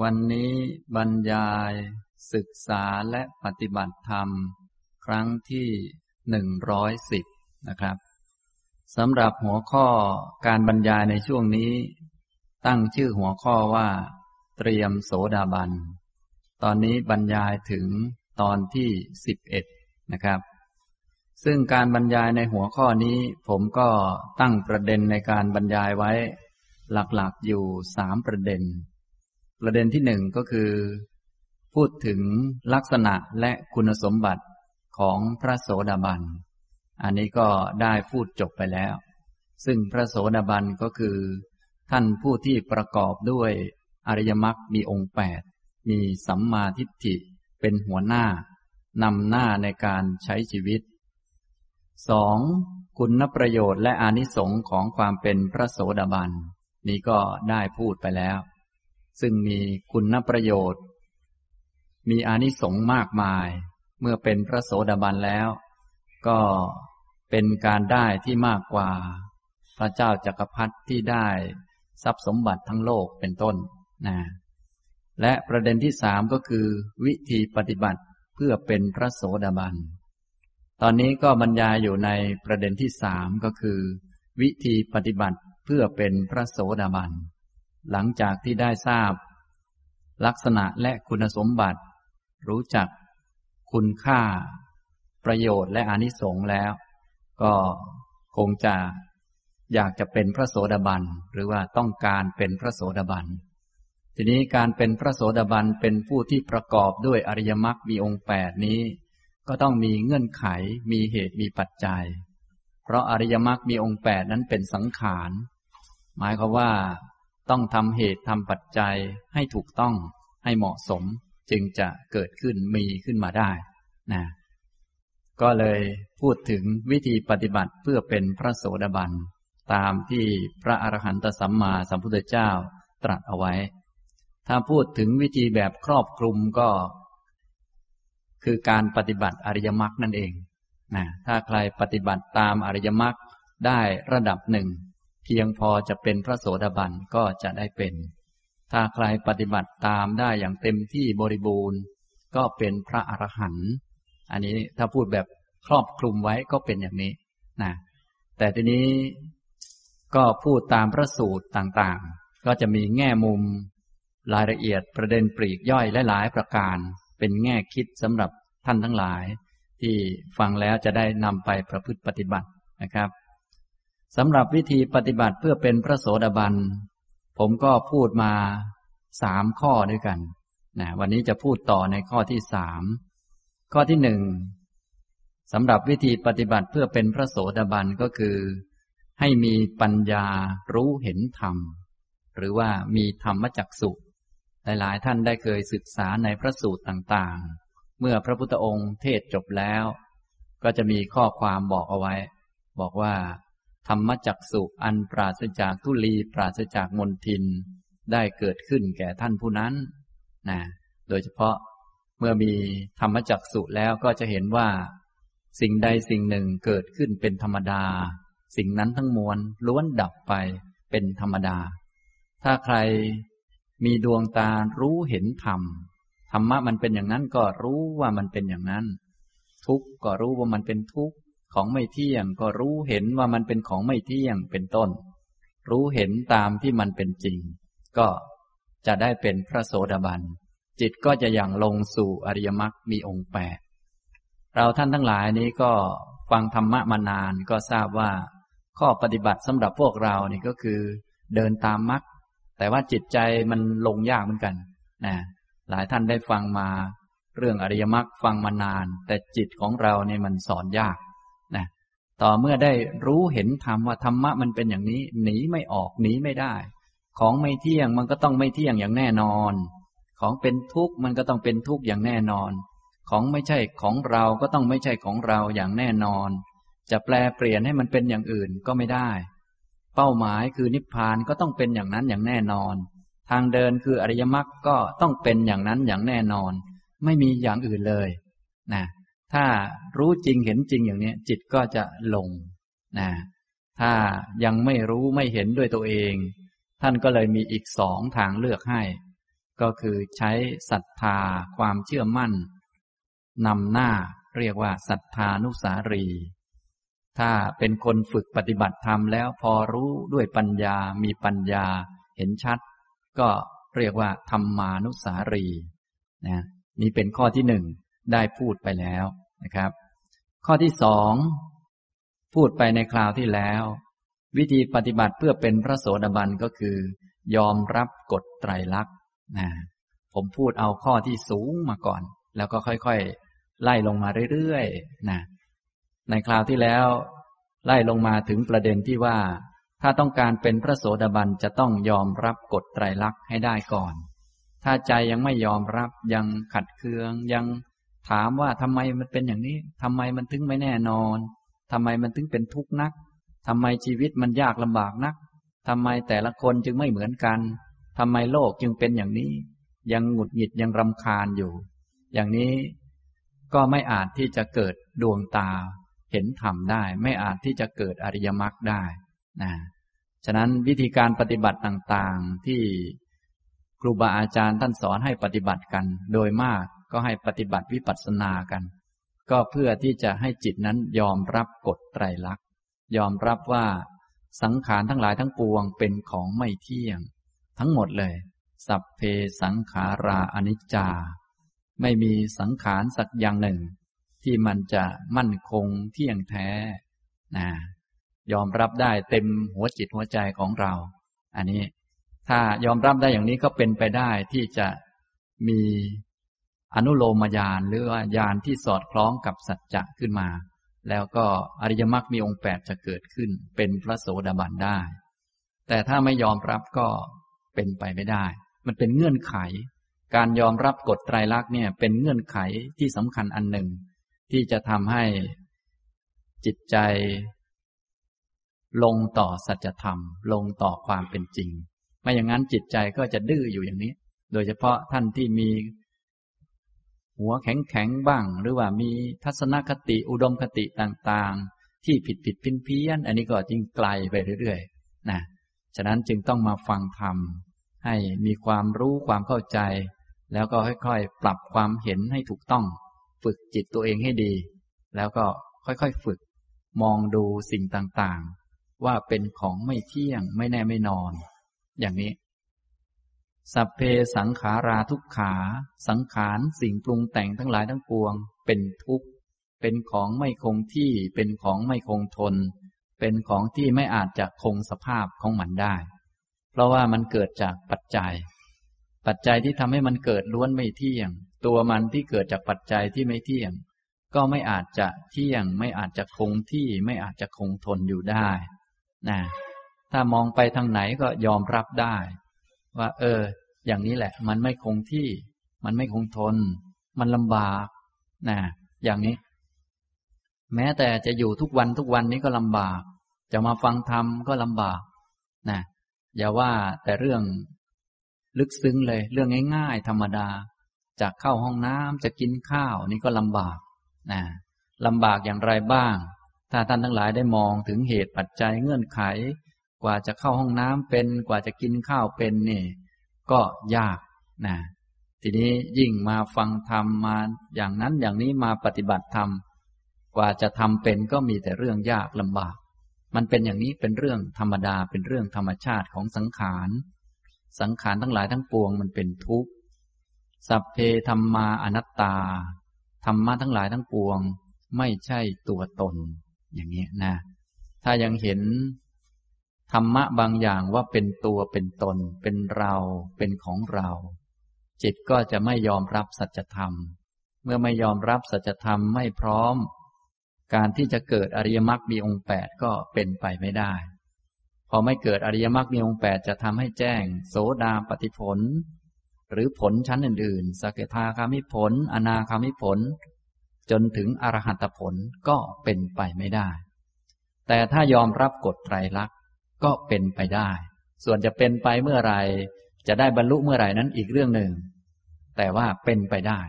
วันนี้บรรยายศึกษาและปฏิบัติธรรม ครั้งที่หนึ่งร้อยสิบนะครับสำหรับหัวข้อการบรรยายในช่วงนี้ ตั้งชื่อหัวข้อว่า เตรียมโสดาบัน ตอนนี้บรรยายถึงตอนที่สิบเอ็ดนะครับ ซึ่งการบรรยายในหัวข้อนี้ผมก็ตั้งประเด็นในการบรรยายไว้ หลักๆอยู่สามประเด็น ประเด็นที่หนึ่งก็คือ พูดถึงลักษณะและคุณสมบัติของพระโสดาบัน อันนี้ก็ได้พูดจบไปแล้ว ซึ่งพระโสดาบันก็คือ ท่านผู้ที่ประกอบด้วยอริยมรรคมีองค์แปดมีสัมมาทิฏฐิเป็นหัวหน้านำหน้าในการใช้ชีวิตสองคุณประโยชน์และอานิสงค์ของความเป็นพระโสดาบัน นี้ก็ได้พูดไปแล้ว ซึ่งมีคุณประโยชน์ มีอานิสงส์มากมาย เมื่อเป็นพระโสดาบันแล้ว ก็เป็นการได้ที่มากกว่า พระเจ้าจักรพรรดิที่ได้ทรัพย์สมบัติทั้งโลกเป็นต้นนะและประเด็นที่สามก็คือ วิธีปฏิบัติเพื่อเป็นพระโสดาบัน ตอนนี้ก็บรรยายอยู่ในประเด็นที่สามก็คือ วิธีปฏิบัติเพื่อเป็นพระโสดาบัน หลังจากที่ได้ทราบ ลักษณะและคุณสมบัติ รู้จัก คุณค่า ประโยชน์และอนิสงส์แล้ว ก็คงจะอยากจะเป็นพระโสดาบันหรือว่าต้องการเป็นพระโสดาบันทีนี้การเป็นพระโสดาบันเป็นผู้ที่ประกอบด้วยอริยมรรคมีองค์แปดนี้ ก็ต้องมีเงื่อนไขมีเหตุมีปัจจัย เพราะอริยมรรคมีองค์แปดนั้นเป็นสังขารหมายความว่า ต้องทำเหตุทำปัจจัยให้ถูกต้องให้เหมาะสมจึงจะเกิดขึ้นมีขึ้นมาได้นะก็เลยพูดถึงวิธีปฏิบัติเพื่อเป็นพระโสดาบัน ตามที่พระอรหันตสัมมาสัมพุทธเจ้าตรัสเอาไว้ ถ้าพูดถึงวิธีแบบครอบคลุมก็ คือการปฏิบัติอริยมรรคนั่นเองนะถ้าใครปฏิบัติตามอริยมรรคได้ระดับหนึ่ง เพียงพอจะเป็นพระโสดาบันก็จะได้เป็น ถ้าใครปฏิบัติตามได้อย่างเต็มที่บริบูรณ์ ก็เป็นพระอรหันต์อันนี้ถ้าพูดแบบครอบคลุมไว้ก็เป็นอย่างนี้นะแต่ทีนี้ก็พูดตามพระสูตรต่างๆ ก็จะมีแง่มุมรายละเอียดประเด็นปรีกย่อยหลาย ๆ ประการ เป็นแง่คิดสำหรับท่านทั้งหลาย ที่ฟังแล้วจะได้นำไปประพฤติปฏิบัตินะครับ สำหรับวิธีปฏิบัติเพื่อเป็นพระโสดาบัน ผมก็พูดมาสามข้อด้วยกันนะวันนี้จะพูดต่อในข้อที่สามข้อที่หนึ่งสำหรับวิธีปฏิบัติเพื่อเป็นพระโสดาบันก็คือ ให้มีปัญญารู้เห็นธรรม หรือว่ามีธรรมจักสุหลายๆ ท่านได้เคยศึกษาในพระสูตรต่างๆ เมื่อพระพุทธองค์เทศจบแล้ว ก็จะมีข้อความบอกเอาไว้ บอกว่า ธรรมจักสุอันปราศจากทุลีปราศจากมนทิน ได้เกิดขึ้นแก่ท่านผู้นั้นนะโดยเฉพาะเมื่อมีธรรมจักสุแล้วก็จะเห็นว่า สิ่งใดสิ่งหนึ่งเกิดขึ้นเป็นธรรมดา สิ่งนั้นทั้งมวลล้วนดับไปเป็นธรรมดา ถ้าใครมีดวงตารู้เห็นธรรมธรรมะมันเป็นอย่างนั้นก็รู้ว่ามันเป็นอย่างนั้น ทุกข์ก็รู้ว่ามันเป็นทุกข์ ของไม่เที่ยงก็รู้เห็นว่ามันเป็นของไม่เที่ยงเป็นต้น รู้เห็นตามที่มันเป็นจริง ก็จะได้เป็นพระโสดาบัน จิตก็จะอย่างลงสู่อริยมรรคมีองค์แปดเราท่านทั้งหลายนี้ก็ฟังธรรมะมานานก็ทราบว่า ข้อปฏิบัติสำหรับพวกเรานี่ก็คือ เดินตามมรรคแต่ว่าจิตใจมันลงยากเหมือนกันนะหลายท่านได้ฟังมา เรื่องอริยมรรคฟังมานาน แต่จิตของเราเนี่ยมันสอนยาก ต่อเมื่อได้รู้เห็นธรรมว่าธรรมะมันเป็นอย่างนี้ หนีไม่ออกหนีไม่ได้ ของไม่เที่ยงมันก็ต้องไม่เที่ยงอย่างแน่นอน ของเป็นทุกข์มันก็ต้องเป็นทุกข์อย่างแน่นอน ของไม่ใช่ของเราก็ต้องไม่ใช่ของเราอย่างแน่นอน จะแปลเปลี่ยนให้มันเป็นอย่างอื่นก็ไม่ได้ เป้าหมายคือนิพพานก็ต้องเป็นอย่างนั้นอย่างแน่นอน ทางเดินคืออริยมรรคก็ต้องเป็นอย่างนั้นอย่างแน่นอน ไม่มีอย่างอื่นเลยนะ ถ้ารู้จริงเห็นจริงอย่างนี้จิตก็จะลงนะถ้ายังไม่รู้ไม่เห็นด้วยตัวเอง ท่านก็เลยมีอีกสองทางเลือกให้ ก็คือใช้ศรัทธาความเชื่อมั่นนำหน้าเรียกว่าศรัทธานุสารี ถ้าเป็นคนฝึกปฏิบัติธรรมแล้วพอรู้ด้วยปัญญามีปัญญาเห็นชัด ก็เรียกว่าธรรมานุสารีนะนี่เป็นข้อที่หนึ่งได้พูดไปแล้ว นะครับ ข้อที่สองพูดไปในคราวที่แล้ว วิธีปฏิบัติเพื่อเป็นพระโสดาบันก็คือ ยอมรับกฎไตรลักษณ์นะผมพูดเอาข้อที่สูงมาก่อน แล้วก็ค่อยๆ ไล่ลงมาเรื่อยๆนะในคราวที่แล้ว ไล่ลงมาถึงประเด็นที่ว่า ถ้าต้องการเป็นพระโสดาบันจะต้องยอมรับกฎไตรลักษณ์ให้ได้ก่อน ถ้าใจยังไม่ยอมรับยังขัดเคืองยัง ถามว่าทำไมมันเป็นอย่างนี้ทำไมมันถึงไม่แน่นอนทำไมมันถึงเป็นทุกข์นักทำไมชีวิตมันยากลำบากนักทำไมแต่ละคนจึงไม่เหมือนกันทำไมโลกจึงเป็นอย่างนี้ ยังหงุดหงิดยังรำคาญอยู่ อย่างนี้ก็ไม่อาจที่จะเกิดดวงตา เห็นธรรมได้ ไม่อาจที่จะเกิดอริยมรรคได้นะฉะนั้นวิธีการปฏิบัติต่างๆที่ครูบาอาจารย์ท่านสอนให้ปฏิบัติกัน โดยมาก ก็ให้ปฏิบัติวิปัสสนากัน ก็เพื่อที่จะให้จิตนั้นยอมรับกฎไตรลักษณ์ยอมรับว่าสังขารทั้งหลายทั้งปวงเป็นของไม่เที่ยง ทั้งหมดเลย สัพเพสังขาราอนิจจา ไม่มีสังขารสักอย่างหนึ่ง ที่มันจะมั่นคงเที่ยงแท้นะยอมรับได้เต็มหัวจิตหัวใจของเรา อันนี้ ถ้ายอมรับได้อย่างนี้ก็เป็นไปได้ที่จะมี อนุโลมญาณหรือว่าญาณที่สอดคล้องกับสัจจะขึ้นมา แล้วก็อริยมรรคมีองค์แปดจะเกิดขึ้น เป็นพระโสดาบันได้ แต่ถ้าไม่ยอมรับก็เป็นไปไม่ได้ มันเป็นเงื่อนไข การยอมรับกฎไตรลักษณ์เนี่ยเป็นเงื่อนไขที่สำคัญอันหนึ่ง ที่จะทำให้จิตใจลงต่อสัจธรรม ลงต่อความเป็นจริง ไม่อย่างนั้นจิตใจก็จะดื้ออยู่อย่างนี้ โดยเฉพาะท่านที่มี หัวแข็งแข็งบ้าง หรือว่ามีทัศนคติอุดมคติต่างๆ ที่ผิดผิดพินเพี้ยน อันนี้ก็ยิ่งไกลไปเรื่อยๆนะฉะนั้นจึงต้องมาฟังธรรมให้มีความรู้ความเข้าใจ แล้วก็ค่อยๆ ปรับความเห็นให้ถูกต้อง ฝึกจิตตัวเองให้ดี แล้วก็ค่อยๆ ฝึก มองดูสิ่งต่างๆ ว่าเป็นของไม่เที่ยงไม่แน่ไม่นอน อย่างนี้ สัพเพสังขาราทุกขา สังขารสิ่งปรุงแต่งทั้งหลายทั้งปวง เป็นทุกข์ เป็นของไม่คงที่ เป็นของไม่คงทน เป็นของที่ไม่อาจจะคงสภาพของมันได้ เพราะว่ามันเกิดจากปัจจัย ปัจจัยที่ทำให้มันเกิดล้วนไม่เที่ยง ตัวมันที่เกิดจากปัจจัยที่ไม่เที่ยง ก็ไม่อาจจะเที่ยง ไม่อาจจะคงที่ ไม่อาจจะคงทนอยู่ได้ นะ ถ้ามองไปทางไหนก็ยอมรับได้ ว่า เออ อย่างนี้แหละ มันไม่คงที่ มันไม่คงทน มันลำบากนะอย่างนี้ แม้แต่จะอยู่ทุกวันทุกวันนี้ก็ลำบาก จะมาฟังธรรมก็ลำบากนะอย่าว่าแต่เรื่องลึกซึ้งเลย เรื่องง่าย ๆ ธรรมดาจากเข้าห้องน้ำจะกินข้าวนี่ก็ลำบากนะลำบากอย่างไรบ้าง ถ้าท่านทั้งหลายได้มองถึงเหตุปัจจัยเงื่อนไข ว่าจะเข้าห้องน้ำเป็น กว่าจะกินข้าวเป็นนี่ก็ยากนะทีนี้ยิ่งมาฟังธรรมมาอย่างนั้นอย่างนี้มาปฏิบัติธรรมกว่าจะทำเป็นก็มีแต่เรื่องยากลำบาก มันเป็นอย่างนี้เป็นเรื่องธรรมดาเป็นเรื่องธรรมชาติของสังขาร สังขารทั้งหลายทั้งปวงมันเป็นทุกข์สัพเพธรรมาอนัตตาธรรมะทั้งหลายทั้งปวง ไม่ใช่ตัวตน อย่างนี้นะ ถ้ายังเห็น ธรรมะบางอย่างว่าเป็นตัวเป็นตน เป็นเราเป็นของเรา จิตก็จะไม่ยอมรับสัจธรรม เมื่อไม่ยอมรับสัจธรรมไม่พร้อม การที่จะเกิดอริยมรรคมีองค์แปดก็เป็นไปไม่ได้ พอไม่เกิดอริยมรรคมีองค์แปดจะทำให้แจ้ง โสดาปฏิผล หรือผลชั้นอื่นๆสกทาคามิผล อนาคามิผล จนถึงอรหัตผลก็เป็นไปไม่ได้ แต่ถ้ายอมรับกฎไตรลักษ ก็เป็นไปได้ ส่วนจะเป็นไปเมื่อไรจะได้บรรลุเมื่อไหร่นั้นอีกเรื่องหนึ่ง แต่ว่าเป็นไปได้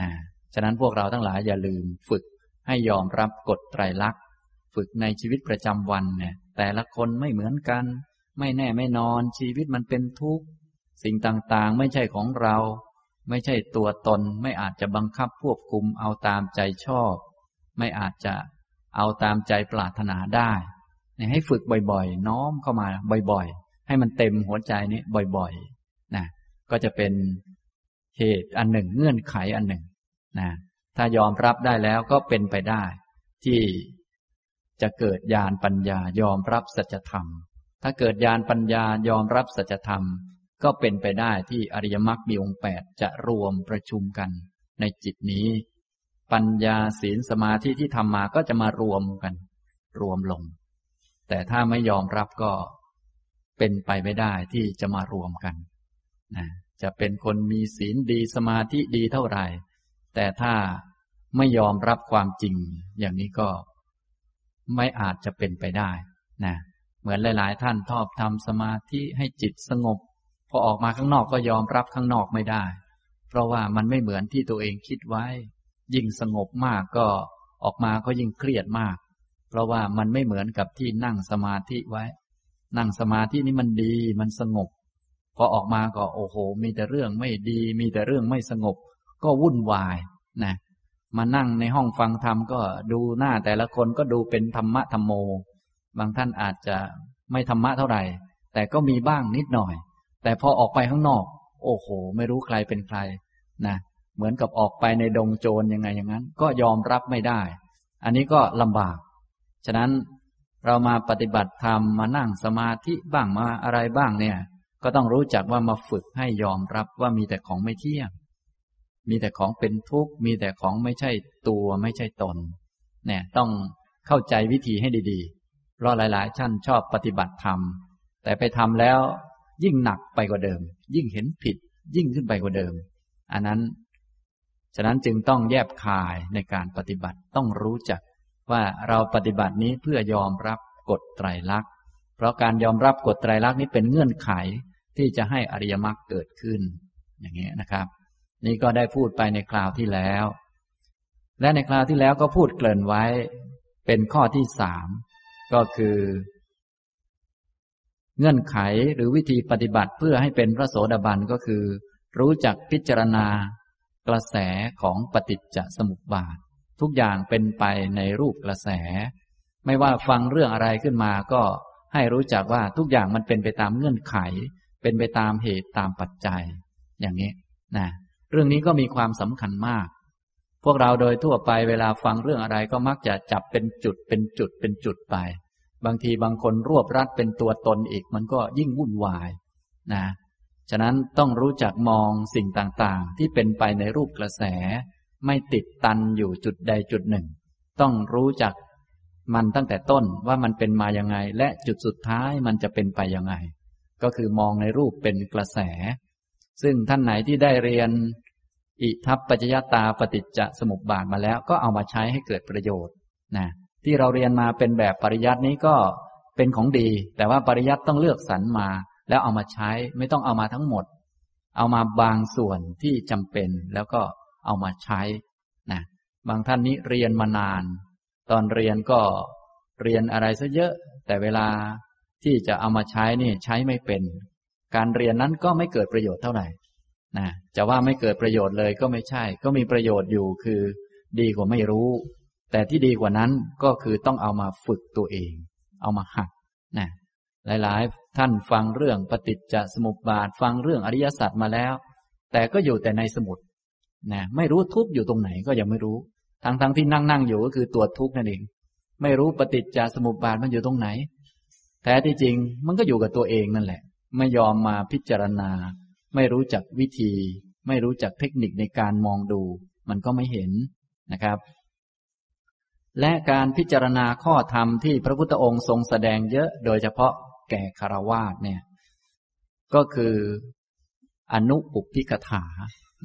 นะฉะนั้นพวกเราทั้งหลายอย่าลืมฝึกให้ยอมรับกฎไตรลักษณ์ ฝึกในชีวิตประจำวันเนี่ย แต่ละคนไม่เหมือนกัน ไม่แน่ไม่นอนชีวิตมันเป็นทุกข์ สิ่งต่างๆ ไม่ใช่ของเรา ไม่ใช่ตัวตน ไม่อาจจะบังคับควบคุมเอาตามใจชอบ ไม่อาจจะเอาตามใจปรารถนาได้ เนี่ยให้ฝึกบ่อยๆ น้อมเข้ามาบ่อยๆ ให้มันเต็มหัวใจนี้บ่อยๆนะก็จะเป็นเหตุอันหนึ่งเงื่อนไขอันหนึ่งนะถ้ายอมรับได้แล้วก็เป็นไปได้ ที่จะเกิดญาณปัญญายอมรับสัจธรรม ถ้าเกิดญาณปัญญายอมรับสัจธรรม ก็เป็นไปได้ที่อริยมรรคมีองค์แปดจะรวมประชุมกัน ในจิตนี้ ปัญญาศีลสมาธิที่ทำมาก็จะมารวมกัน รวมลง แต่ถ้าไม่ยอมรับก็เป็นไปไม่ได้ที่จะมารวมกันนะจะเป็นคนมีศีลดีสมาธิดีเท่าไหร่ แต่ถ้าไม่ยอมรับความจริง อย่างนี้ก็ไม่อาจจะเป็นไปได้นะเหมือนหลาย ๆ ท่านชอบทำสมาธิให้จิตสงบ พอออกมาข้างนอกก็ยอมรับข้างนอกไม่ได้ เพราะว่ามันไม่เหมือนที่ตัวเองคิดไว้ ยิ่งสงบมากก็ออกมาก็ยิ่งเครียดมาก เพราะว่ามันไม่เหมือนกับที่นั่งสมาธิไว้ นั่งสมาธินี้มันดีมันสงบ พอออกมาก็โอ้โห มีแต่เรื่องไม่ดี มีแต่เรื่องไม่สงบ ก็วุ่นวายนะมานั่งในห้องฟังธรรมก็ดูหน้าแต่ละคนก็ดูเป็นธรรมะธรรมโม บางท่านอาจจะไม่ธรรมะเท่าไหร่ แต่ก็มีบ้างนิดหน่อย แต่พอออกไปข้างนอก โอ้โห ไม่รู้ใครเป็นใครนะเหมือนกับออกไปในดงโจรยังไงอย่างนั้น ก็ยอมรับไม่ได้ อันนี้ก็ลำบาก ฉะนั้นเรามาปฏิบัติธรรมมานั่งสมาธิบ้างมาอะไรบ้างเนี่ย ก็ต้องรู้จักว่ามาฝึกให้ยอมรับว่ามีแต่ของไม่เที่ยง มีแต่ของเป็นทุกข์ มีแต่ของไม่ใช่ตัวไม่ใช่ตน เนี่ยต้องเข้าใจวิธีให้ดีๆ เพราะหลายๆท่านชอบปฏิบัติธรรม แต่ไปทำแล้วยิ่งหนักไปกว่าเดิม ยิ่งเห็นผิด ยิ่งขึ้นไปกว่าเดิม อันนั้น ฉะนั้นจึงต้องแยบคายในการปฏิบัติต้องรู้จัก ว่าเราปฏิบัตินี้เพื่อยอมรับกฎไตรลักษณ์ เพราะการยอมรับกฎไตรลักษณ์นี้เป็นเงื่อนไขที่จะให้อริยมรรคเกิดขึ้น อย่างนี้นะครับ นี่ก็ได้พูดไปในคราวที่แล้ว และในคราวที่แล้วก็พูดเกริ่นไว้ เป็นข้อที่สามก็คือ เงื่อนไขหรือวิธีปฏิบัติเพื่อให้เป็นพระโสดาบันก็คือ รู้จักพิจารณากระแสของปฏิจจสมุปบาท ทุกอย่างเป็นไปในรูปกระแส ไม่ว่าฟังเรื่องอะไรขึ้นมาก็ให้รู้จักว่าทุกอย่างมันเป็นไปตามเงื่อนไข เป็นไปตามเหตุตามปัจจัย อย่างนี้นะเรื่องนี้ก็มีความสำคัญมาก พวกเราโดยทั่วไปเวลาฟังเรื่องอะไรก็มักจะจับเป็นจุดเป็นจุดเป็นจุดไป บางทีบางคนรวบรัดเป็นตัวตนอีกมันก็ยิ่งวุ่นวายนะฉะนั้นต้องรู้จักมองสิ่งต่างๆ ที่เป็นไปในรูปกระแส ไม่ติดตันอยู่จุดใดจุดหนึ่ง ต้องรู้จักมันตั้งแต่ต้นว่ามันเป็นมาอยังไง และจุดสุดท้ายมันจะเป็นไปอยังไง ก็คือมองในรูปเป็นกระแส ซึ่งท่านไหนที่ได้เรียน อิทัปปัจจยตาปฏิจจสมุปบาทมาแล้ว ก็เอามาใช้ให้เกิดประโยชน์นะที่เราเรียนมาเป็นแบบปริยัตินี้ก็เป็นของดี แต่ว่าปริยัติต้องเลือกสรรมา แล้วเอามาใช้ไม่ต้องเอามาทั้งหมด เอามาบางส่วนที่จำเป็นแล้วก็ เอามาใช้นะบางท่านนี้เรียนมานาน ตอนเรียนก็เรียนอะไรซะเยอะ แต่เวลาที่จะเอามาใช้นี่ใช้ไม่เป็น การเรียนนั้นก็ไม่เกิดประโยชน์เท่าไหร่นะจะว่าไม่เกิดประโยชน์เลยก็ไม่ใช่ ก็มีประโยชน์อยู่คือดีกว่าไม่รู้ แต่ที่ดีกว่านั้นก็คือต้องเอามาฝึกตัวเอง เอามาหัดนะหลายๆ ท่านฟังเรื่องปฏิจจสมุปบาทฟังเรื่องอริยสัจมาแล้ว แต่ก็อยู่แต่ในสมุด นะไม่รู้ทุกอยู่ตรงไหนก็ยังไม่รู้ ทั้งๆทที่นั่งนั่งอยู่ก็คือตัวทุกนั่นเอง ไม่รู้ปฏิจจสมุปบาทมันอยู่ตรงไหน แท้ที่จริงมันก็อยู่กับตัวเองนั่นแหละ ไม่ยอมมาพิจารณา ไม่รู้จักวิธี ไม่รู้จักเทคนิคในการมองดู มันก็ไม่เห็นนะครับ และการพิจารณาข้อธรรมที่พระพุทธองค์ทรงแสดงเยอะโดยเฉพาะแก่คารวาสเนี่ย ก็คืออนุปุพิกถา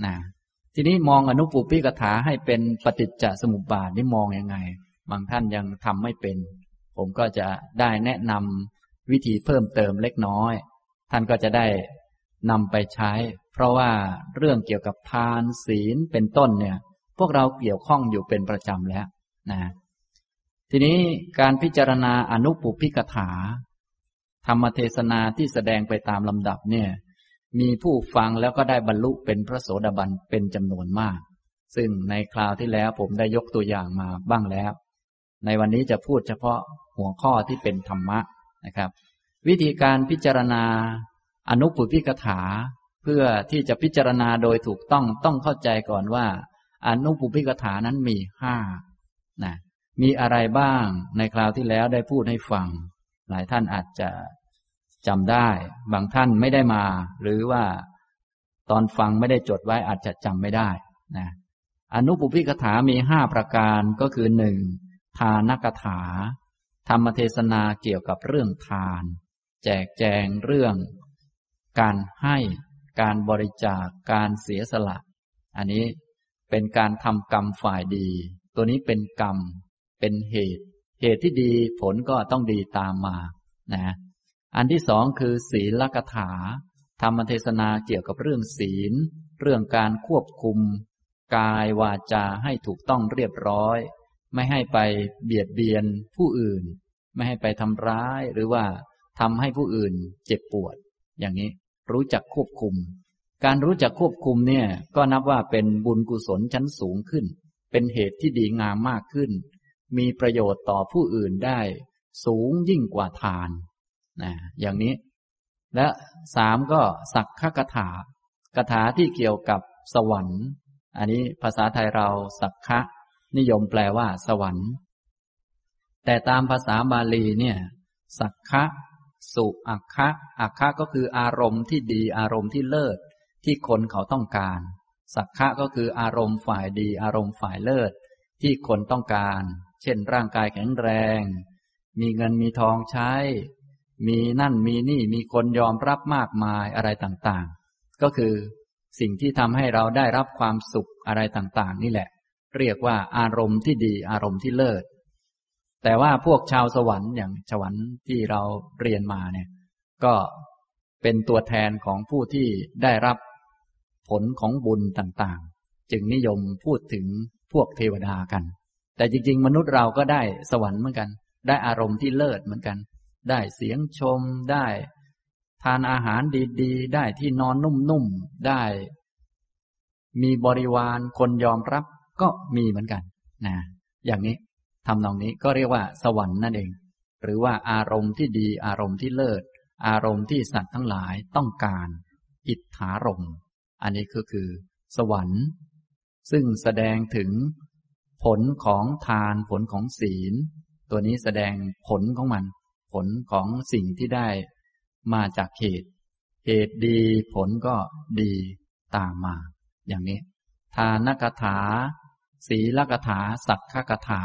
นะ ทีนี้มองอนุปุพิกถาให้เป็นปฏิจจสมุปบาทนี่มองยังไง บางท่านยังทำไม่เป็น ผมก็จะได้แนะนำวิธีเพิ่มเติมเล็กน้อย ท่านก็จะได้นำไปใช้ เพราะว่าเรื่องเกี่ยวกับทานศีลเป็นต้นเนี่ย พวกเราเกี่ยวข้องอยู่เป็นประจำแล้วนะทีนี้การพิจารณาอนุปุพิกถา ธรรมเทศนาที่แสดงไปตามลำดับเนี่ย มีผู้ฟังแล้วก็ได้บรรลุเป็นพระโสดาบันเป็นจำนวนมาก ซึ่งในคราวที่แล้วผมได้ยกตัวอย่างมาบ้างแล้ว ในวันนี้จะพูดเฉพาะหัวข้อที่เป็นธรรมะนะครับ วิธีการพิจารณาอนุปุพิกถา เพื่อที่จะพิจารณาโดยถูกต้องต้องเข้าใจก่อนว่า อนุปุพิกถานั้นมีห้านะมีอะไรบ้างในคราวที่แล้วได้พูดให้ฟัง หลายท่านอาจจะ จำได้ บางท่านไม่ได้มา หรือว่าตอนฟังไม่ได้จดไว้อาจจะจำไม่ได้นะอนุปุพิกถามีห้าประการก็คือหนึ่งทานกถา ธรรมเทศนาเกี่ยวกับเรื่องทาน แจกแจงเรื่อง การให้การบริจาคการเสียสละ อันนี้เป็นการทำกรรมฝ่ายดี ตัวนี้เป็นกรรม เป็นเหตุ เหตุที่ดีผลก็ต้องดีตามมา นะ อันที่สองคือศีลกถา ธรรมเทศนาเกี่ยวกับเรื่องศีล เรื่องการควบคุม กายวาจาให้ถูกต้องเรียบร้อย ไม่ให้ไปเบียดเบียนผู้อื่น ไม่ให้ไปทำร้ายหรือว่าทำให้ผู้อื่นเจ็บปวด อย่างนี้รู้จักควบคุม การรู้จักควบคุมเนี่ยก็นับว่าเป็นบุญกุศลชั้นสูงขึ้น เป็นเหตุที่ดีงามมากขึ้น มีประโยชน์ต่อผู้อื่นได้ สูงยิ่งกว่าทาน นะอย่างนี้ และสามก็สักขกถากถาที่เกี่ยวกับสวรรค์ อันนี้ภาษาไทยเราสักขะ นิยมแปลว่า สวรรค์ แต่ตามภาษาบาลีเนี่ย สักขะ สุอักคะอักคะก็คืออารมณ์ที่ดีอารมณ์ที่เลิศ ที่คนเขาต้องการ สักขะก็คืออารมณ์ฝ่ายดี อารมณ์ฝ่ายเลิศ ที่คนต้องการ เช่น ร่างกายแข็งแรง มีเงินมีทองใช้ มีนั่นมีนี่มีคนยอมรับมากมายอะไรต่างๆ ก็คือสิ่งที่ทำให้เราได้รับความสุขอะไรต่างๆ นี่แหละ เรียกว่าอารมณ์ที่ดีอารมณ์ที่เลิศ แต่ว่าพวกชาวสวรรค์อย่างสวรรค์ที่เราเรียนมาเนี่ย ก็เป็นตัวแทนของผู้ที่ได้รับผลของบุญต่างๆ จึงนิยมพูดถึงพวกเทวดากัน แต่จริง ๆ มนุษย์เราก็ได้สวรรค์เหมือนกัน ได้อารมณ์ที่เลิศเหมือนกัน ได้เสียงชมได้ ทานอาหารดีๆ ได้ที่นอนนุ่มๆ ได้ มีบริวารคนยอมรับก็มีเหมือนกันนะอย่างนี้ทำนองนี้ก็เรียกว่าสวรรค์นั่นเอง หรือว่าอารมณ์ที่ดีอารมณ์ที่เลิศ อารมณ์ที่สัตว์ทั้งหลายต้องการ อิทธารมอันนี้ก็คือ สวรรค์ ซึ่งแสดงถึงผลของทานผลของศีล ตัวนี้แสดงผลของมัน ผลของสิ่งที่ได้มาจากเหตุ เหตุดีผลก็ดีตามมา อย่างนี้ ทานกถา ศีลกถา สักขกถา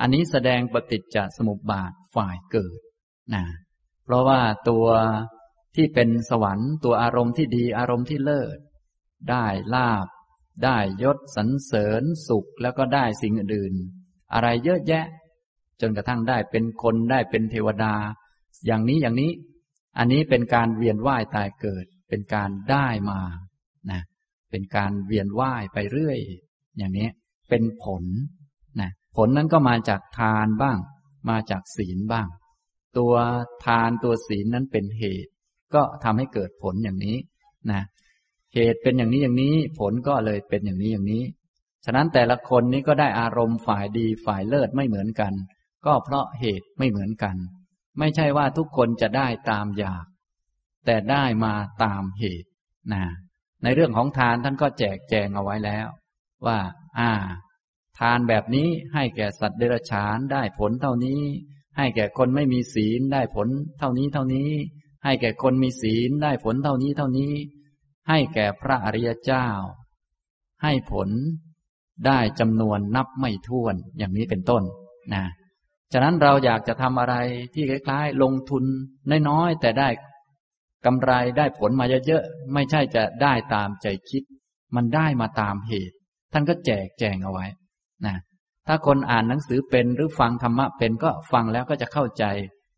อันนี้แสดงปฏิจจสมุปบาทฝ่ายเกิดนะเพราะว่าตัวที่เป็นสวรรค์ตัวอารมณ์ที่ดีอารมณ์ที่เลิศ ได้ลาบ ได้ยศสรรเสริญสุขแล้วก็ได้สิ่งอื่น อะไรเยอะแยะ จนกระทั่งได้เป็นคนได้เป็นเทวดา อย่างนี้อย่างนี้ อันนี้เป็นการเวียนว่ายตายเกิด เป็นการได้มานะเป็นการเวียนว่ายไปเรื่อย อย่างนี้เป็นผลนะผลนั้นก็มาจากทานบ้าง มาจากศีลบ้าง ตัวทานตัวศีลนั้นเป็นเหตุ ก็ทำให้เกิดผลอย่างนี้นะเหตุเป็นอย่างนี้อย่างนี้ ผลก็เลยเป็นอย่างนี้อย่างนี้ ฉะนั้นแต่ละคนนี้ก็ได้อารมณ์ฝ่ายดีฝ่ายเลิศไม่เหมือนกัน ก็เพราะเหตุไม่เหมือนกัน ไม่ใช่ว่าทุกคนจะได้ตามอยาก แต่ได้มาตามเหตุนะในเรื่องของทานท่านก็แจกแจงเอาไว้แล้ว ว่า อ่า ทานแบบนี้ให้แก่สัตว์เดรัจฉานได้ผลเท่านี้ ให้แก่คนไม่มีศีลได้ผลเท่านี้เท่านี้ ให้แก่คนมีศีลได้ผลเท่านี้เท่านี้ ให้แก่พระอริยเจ้า ให้ผลได้จำนวนนับไม่ถ้วนอย่างนี้เป็นต้นนะ ฉะนั้นเราอยากจะทำอะไรที่คล้ายๆ ลงทุนน้อยๆแต่ได้กำไรได้ผลมาเยอะๆไม่ใช่จะได้ตามใจคิด มันได้มาตามเหตุ ท่านก็แจกแจงเอาไว้นะถ้าคนอ่านหนังสือเป็นหรือฟังธรรมะเป็นก็ฟังแล้วก็จะเข้าใจ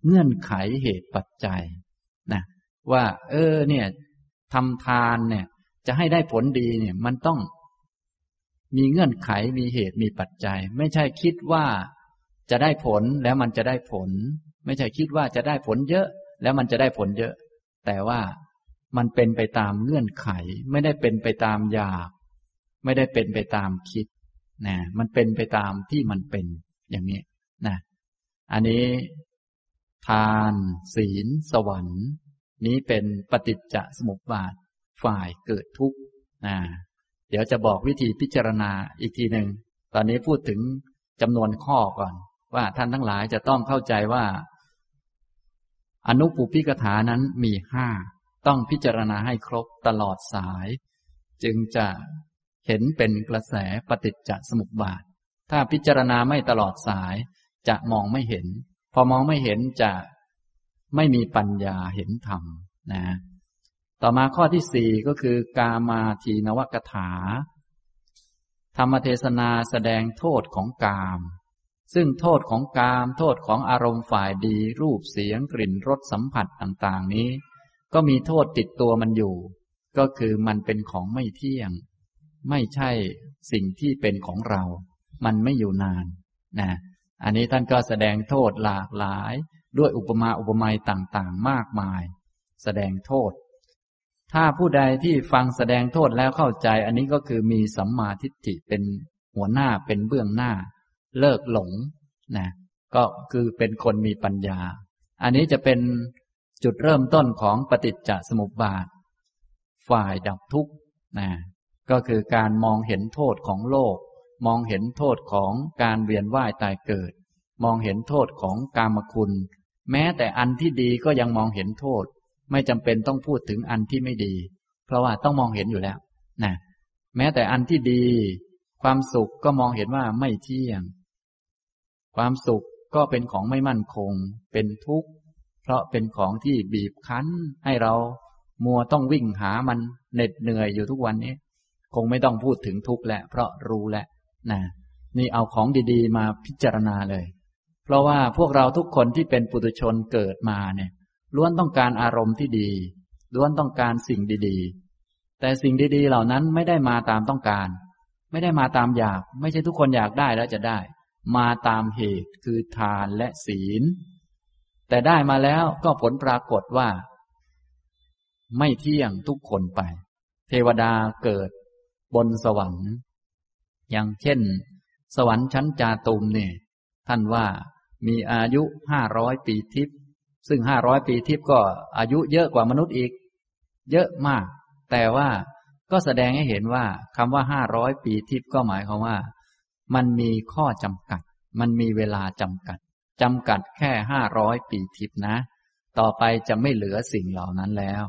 เงื่อนไขเหตุปัจจัยนะว่า เออ เนี่ยทำทานเนี่ย จะให้ได้ผลดีเนี่ย มันต้อง มีเงื่อนไขมีเหตุมีปัจจัย ไม่ใช่คิดว่า จะได้ผลแล้วมันจะได้ผล ไม่ใช่คิดว่าจะได้ผลเยอะ แล้วมันจะได้ผลเยอะ แต่ว่ามันเป็นไปตามเงื่อนไข ไม่ได้เป็นไปตามอยาก ไม่ได้เป็นไปตามคิดนะมันเป็นไปตามที่มันเป็นอย่างนี้นะอันนี้ ทาน ศีล สวรรค์ นี้เป็นปฏิจจสมุปบาทฝ่ายเกิดทุกข์นะเดี๋ยวจะบอกวิธีพิจารณาอีกทีหนึ่งตอนนี้พูดถึงจำนวนข้อก่อน ว่าท่านทั้งหลายจะต้องเข้าใจว่า อนุปุพิกถานั้นมีห้าต้องพิจารณาให้ครบตลอดสาย จึงจะเห็นเป็นกระแสปฏิจจสมุปบาท ถ้าพิจารณาไม่ตลอดสาย จะมองไม่เห็น พอมองไม่เห็นจะไม่มีปัญญาเห็นธรรมนะต่อมาข้อที่สี่ก็คือกามาทีนวกถา ธรรมเทศนาแสดงโทษของกาม ซึ่งโทษของกาม โทษของอารมณ์ฝ่ายดี รูปเสียงกลิ่นรสสัมผัสต่างๆ นี้ ก็มีโทษติดตัวมันอยู่ ก็คือมันเป็นของไม่เที่ยง ไม่ใช่สิ่งที่เป็นของเรา มันไม่อยู่นานนะอันนี้ท่านก็แสดงโทษหลากหลาย ด้วยอุปมาอุปไมยต่างๆ มากมาย แสดงโทษ ถ้าผู้ใดที่ฟังแสดงโทษแล้วเข้าใจ อันนี้ก็คือมีสัมมาทิฏฐิเป็นหัวหน้าเป็นเบื้องหน้า เลิกหลงนะก็คือเป็นคนมีปัญญา อันนี้จะเป็นจุดเริ่มต้นของปฏิจจสมุปบาท ฝ่ายดับทุกข์นะก็คือการมองเห็นโทษของโลก มองเห็นโทษของการเวียนว่ายตายเกิด มองเห็นโทษของกามคุณ แม้แต่อันที่ดีก็ยังมองเห็นโทษ ไม่จำเป็นต้องพูดถึงอันที่ไม่ดี เพราะว่าต้องมองเห็นอยู่แล้วนะแม้แต่อันที่ดี ความสุขก็มองเห็นว่าไม่เที่ยง ความสุขก็เป็นของไม่มั่นคง เป็นทุกข์ เพราะเป็นของที่บีบคั้น ให้เรามัวต้องวิ่งหามันเหน็ดเหนื่อยอยู่ทุกวันนี้ คงไม่ต้องพูดถึงทุกข์แหละเพราะรู้แหละนะนี่เอาของดีๆ มาพิจารณาเลย เพราะว่าพวกเราทุกคนที่เป็นปุถุชนเกิดมาเนี่ยล้วนต้องการอารมณ์ที่ดีล้วนต้องการสิ่งดีๆ แต่สิ่งดีๆ เหล่านั้นไม่ได้มาตามต้องการ ไม่ได้มาตามอยาก ไม่ใช่ทุกคนอยากได้แล้วจะได้ มาตามเหตุคือทานและศีล แต่ได้มาแล้วก็ผลปรากฏว่า ไม่เที่ยงทุกคนไป เทวดาเกิดบนสวรรค์ อย่างเช่น สวรรค์ชั้นจาตุมเนี่ยท่านว่ามีอายุห้าร้อยปีทิพย์ซึ่งห้าร้อยปีทิพย์ก็อายุเยอะกว่ามนุษย์อีก เยอะมาก แต่ว่าก็แสดงให้เห็นว่าคำว่าห้าร้อยปีทิพย์ก็หมายความว่า มันมีข้อจำกัด มันมีเวลาจำกัดจำกัดแค่ห้าร้อยปีทิพนะ ต่อไปจะไม่เหลือสิ่งเหล่านั้นแล้ว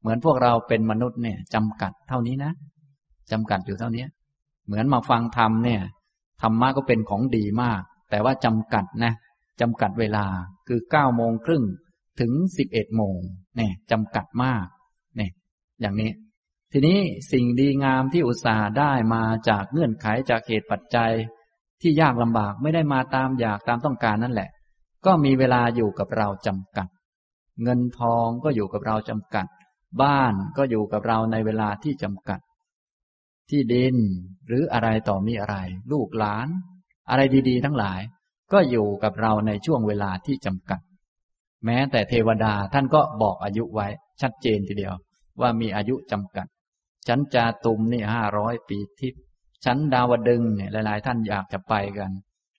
เหมือนพวกเราเป็นมนุษย์เนี่ยจำกัดเท่านี้นะจำกัดอยู่เท่านี้ เหมือนมาฟังธรรมเนี่ยธรรมะก็เป็นของดีมาก แต่ว่าจำกัดนะจำกัดเวลาคือเก้าโมงครึ่งถึงสิบเอ็ดโมงเนี่ยจำกัดมากเนี่ยอย่างนี้ ทีนี้สิ่งดีงามที่อุตส่าห์ได้มาจากเงื่อนไขจากเหตุปัจจัย ที่ยากลำบากไม่ได้มาตามอยากตามต้องการนั่นแหละ ก็มีเวลาอยู่กับเราจำกัด เงินทองก็อยู่กับเราจำกัด บ้านก็อยู่กับเราในเวลาที่จำกัด ที่ดินหรืออะไรต่อมีอะไร ลูกหลาน อะไรดีๆ ทั้งหลาย ก็อยู่กับเราในช่วงเวลาที่จำกัด แม้แต่เทวดาท่านก็บอกอายุไว้ชัดเจนทีเดียวว่ามีอายุจำกัด ชั้นจาตุมนี่ห้าร้อยปีทิพย์ชั้นดาวดึงเนี่ยหลาย ๆ ท่านอยากจะไปกัน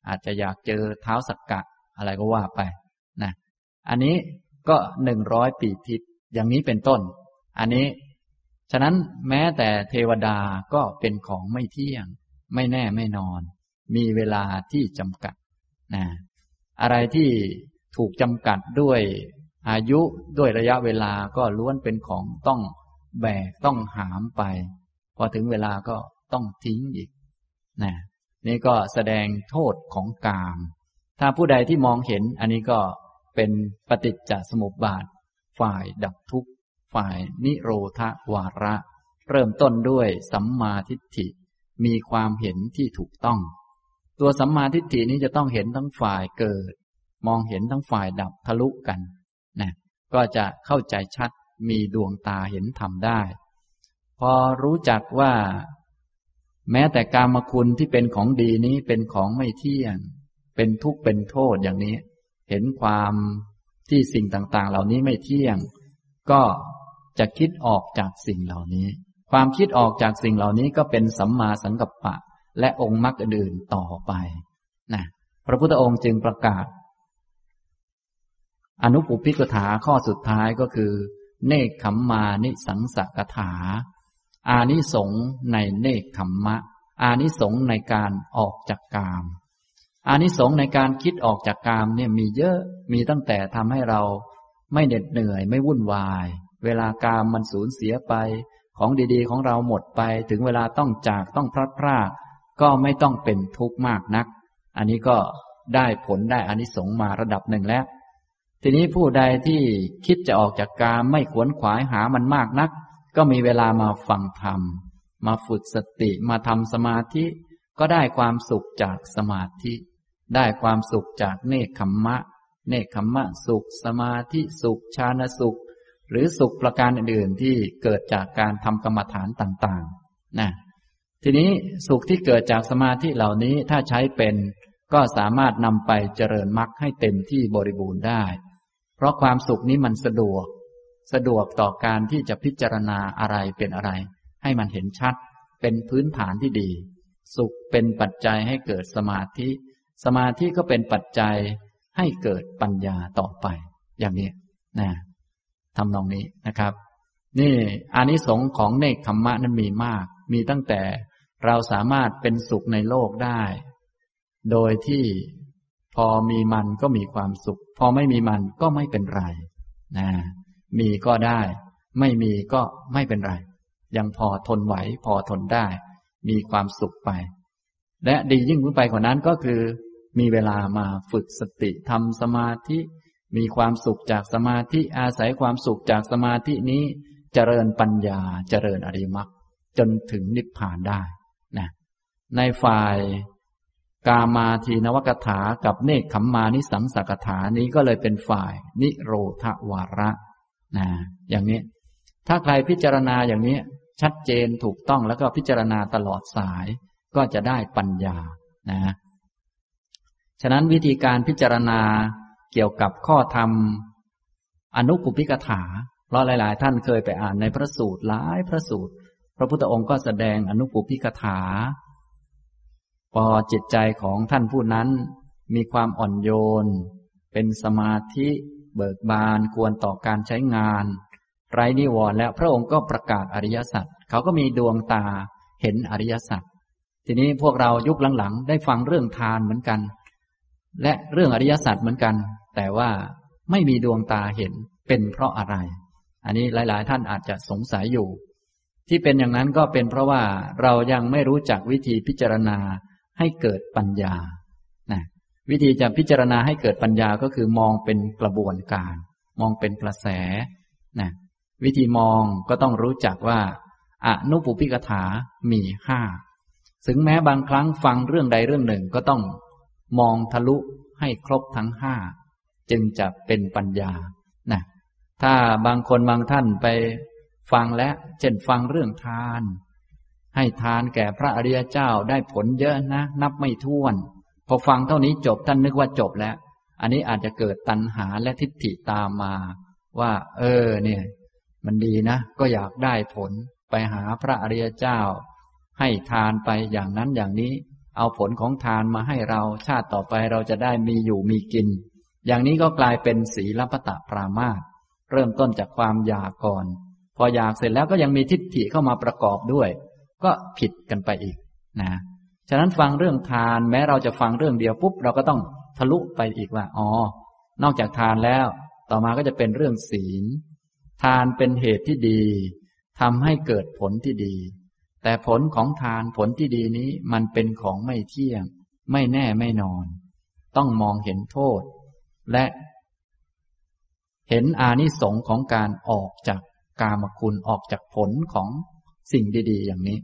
อาจจะอยากเจอเท้าสักกะอะไรก็ว่าไปนะอันนี้ก็หนึ่งร้อยปีทิพย์อย่างนี้เป็นต้น อันนี้ ฉะนั้นแม้แต่เทวดาก็เป็นของไม่เที่ยง ไม่แน่ไม่นอน มีเวลาที่จำกัดนะอะไรที่ถูกจำกัดด้วยอายุด้วยระยะเวลาก็ล้วนเป็นของต้อง แบกต้องหามไป พอถึงเวลาก็ต้องทิ้งอีกนะนี่ก็แสดงโทษของกาม ถ้าผู้ใดที่มองเห็นอันนี้ก็เป็นปฏิจจสมุปบาท ฝ่ายดับทุกข์ ฝ่ายนิโรธวาระ เริ่มต้นด้วยสัมมาทิฏฐิ มีความเห็นที่ถูกต้อง ตัวสัมมาทิฏฐินี้จะต้องเห็นทั้งฝ่ายเกิด มองเห็นทั้งฝ่ายดับทะลุกันนะก็จะเข้าใจชัด มีดวงตาเห็นธรรมได้ พอรู้จักว่า แม้แต่กามคุณที่เป็นของดีนี้เป็นของไม่เที่ยง เป็นทุกข์เป็นโทษอย่างนี้ เห็นความที่สิ่งต่างๆ เหล่านี้ไม่เที่ยง ก็จะคิดออกจากสิ่งเหล่านี้ ความคิดออกจากสิ่งเหล่านี้ก็เป็นสัมมาสังกัปปะ และองค์มรรคอื่นต่อไปนะพระพุทธองค์จึงประกาศ อนุปุพิกถาข้อสุดท้ายก็คือ เนคขมมานิสังสกถา อานิสงในเนคขมมะ อานิสงในการออกจากกาม อานิสงในการคิดออกจากกามเนี่ยมีเยอะมีตั้งแต่ทำให้เราไม่เหน็ดเหนื่อยไม่วุ่นวาย เวลากามมันสูญเสียไป ของดีๆ ของเราหมดไป ถึงเวลาต้องจากต้องพลัดพรากก็ไม่ต้องเป็นทุกข์มากนัก อันนี้ก็ได้ผลได้อานิสงมาระดับหนึ่งแล้ว ทีนี้ผู้ใดที่คิดจะออกจากกามไม่ขวนขวายหามันมากนัก ก็มีเวลามาฟังธรรม มาฝึกสติมาทำสมาธิ ก็ได้ความสุขจากสมาธิ ได้ความสุขจากเนคขมมะ เนคขมมะสุข สมาธิสุขชาณสุข หรือสุขประการอื่นๆที่เกิดจากการทำกรรมฐานต่างๆนะทีนี้สุขที่เกิดจากสมาธิเหล่านี้ถ้าใช้เป็น ก็สามารถนำไปเจริญมรรคให้เต็มที่บริบูรณ์ได้ เพราะความสุขนี้มันสะดวก สะดวกต่อการที่จะพิจารณาอะไรเป็นอะไร ให้มันเห็นชัด เป็นพื้นฐานที่ดี สุขเป็นปัจจัยให้เกิดสมาธิ สมาธิก็เป็นปัจจัยให้เกิดปัญญาต่อไป อย่างนี้นะทำนองนี้นะครับ นี่อานิสงส์ของเนคขมมะนั้นมีมาก มีตั้งแต่เราสามารถเป็นสุขในโลกได้ โดยที่ พอมีมันก็มีความสุข พอไม่มีมันก็ไม่เป็นไรนะมีก็ได้ ไม่มีก็ไม่เป็นไร ยังพอทนไหวพอทนได้ มีความสุขไป และดียิ่งขึ้นไปกว่านั้นก็คือ มีเวลามาฝึกสติทำสมาธิ มีความสุขจากสมาธิอาศัยความสุขจากสมาธินี้เจริญปัญญาเจริญอริมักจนถึงนิพพานได้นะในฝ่าย กามาทีนวกถากับเนคขมมานิสังสกถานี้ก็เลยเป็นฝ่าย นิโรธวาระนะอย่างนี้ ถ้าใครพิจารณาอย่างนี้ ชัดเจนถูกต้องแล้วก็พิจารณาตลอดสาย ก็จะได้ปัญญานะฉะนั้นวิธีการพิจารณาเกี่ยวกับข้อธรรม อนุปุพิกถา เพราะหลาย ๆ ท่านเคยไปอ่านในพระสูตรหลายพระสูตร พระพุทธองค์ก็แสดงอนุปุพิกถา พอจิตใจของท่านผู้นั้นมีความอ่อนโยน เป็นสมาธิเบิกบานควรต่อการใช้งาน ไร้นิวรณ์แล้วพระองค์ก็ประกาศอริยสัจเขาก็มีดวงตาเห็นอริยสัจทีนี้พวกเรายุคหลังๆ ได้ฟังเรื่องทานเหมือนกัน และเรื่องอริยสัจเหมือนกัน แต่ว่าไม่มีดวงตาเห็นเป็นเพราะอะไร อันนี้หลาย ๆ ท่านอาจจะสงสัยอยู่ ที่เป็นอย่างนั้นก็เป็นเพราะว่าเรายังไม่รู้จักวิธีพิจารณา ให้เกิดปัญญานะวิธีจะพิจารณาให้เกิดปัญญาก็คือมองเป็นกระบวนการ มองเป็นกระแสนะวิธีมองก็ต้องรู้จักว่าอนุปุพิกถามีห้าถึงแม้บางครั้งฟังเรื่องใดเรื่องหนึ่งก็ต้องมองทะลุให้ครบทั้งห้าจึงจะเป็นปัญญานะถ้าบางคนบางท่านไปฟังแล้วเช่นฟังเรื่องทาน ให้ทานแก่พระอริยเจ้าได้ผลเยอะนะ นับไม่ถ้วน พอฟังเท่านี้จบท่านนึกว่าจบแล้ว อันนี้อาจจะเกิดตัณหาและทิฏฐิตามมา ว่า เออ เนี่ย มันดีนะ ก็อยากได้ผลไปหาพระอริยเจ้า ให้ทานไปอย่างนั้นอย่างนี้ เอาผลของทานมาให้เราชาติต่อไปเราจะได้มีอยู่มีกิน อย่างนี้ก็กลายเป็นศีลปตะปรามาตเริ่มต้นจากความอยากก่อน พออยากเสร็จแล้วก็ยังมีทิฏฐิเข้ามาประกอบด้วย ก็ผิดกันไปอีกนะฉะนั้นฟังเรื่องทานแม้เราจะฟังเรื่องเดียวปุ๊บเราก็ต้องทะลุไปอีกว่าอ๋อนอกจากทานแล้ว ต่อมาก็จะเป็นเรื่องศีล ทานเป็นเหตุที่ดีทำให้เกิดผลที่ดี แต่ผลของทานผลที่ดีนี้มันเป็นของไม่เที่ยง ไม่แน่ไม่นอน ต้องมองเห็นโทษ และ เห็นอานิสงส์ของการออกจากกามคุณออกจากผลของ สิ่งดี ๆ อย่างนี้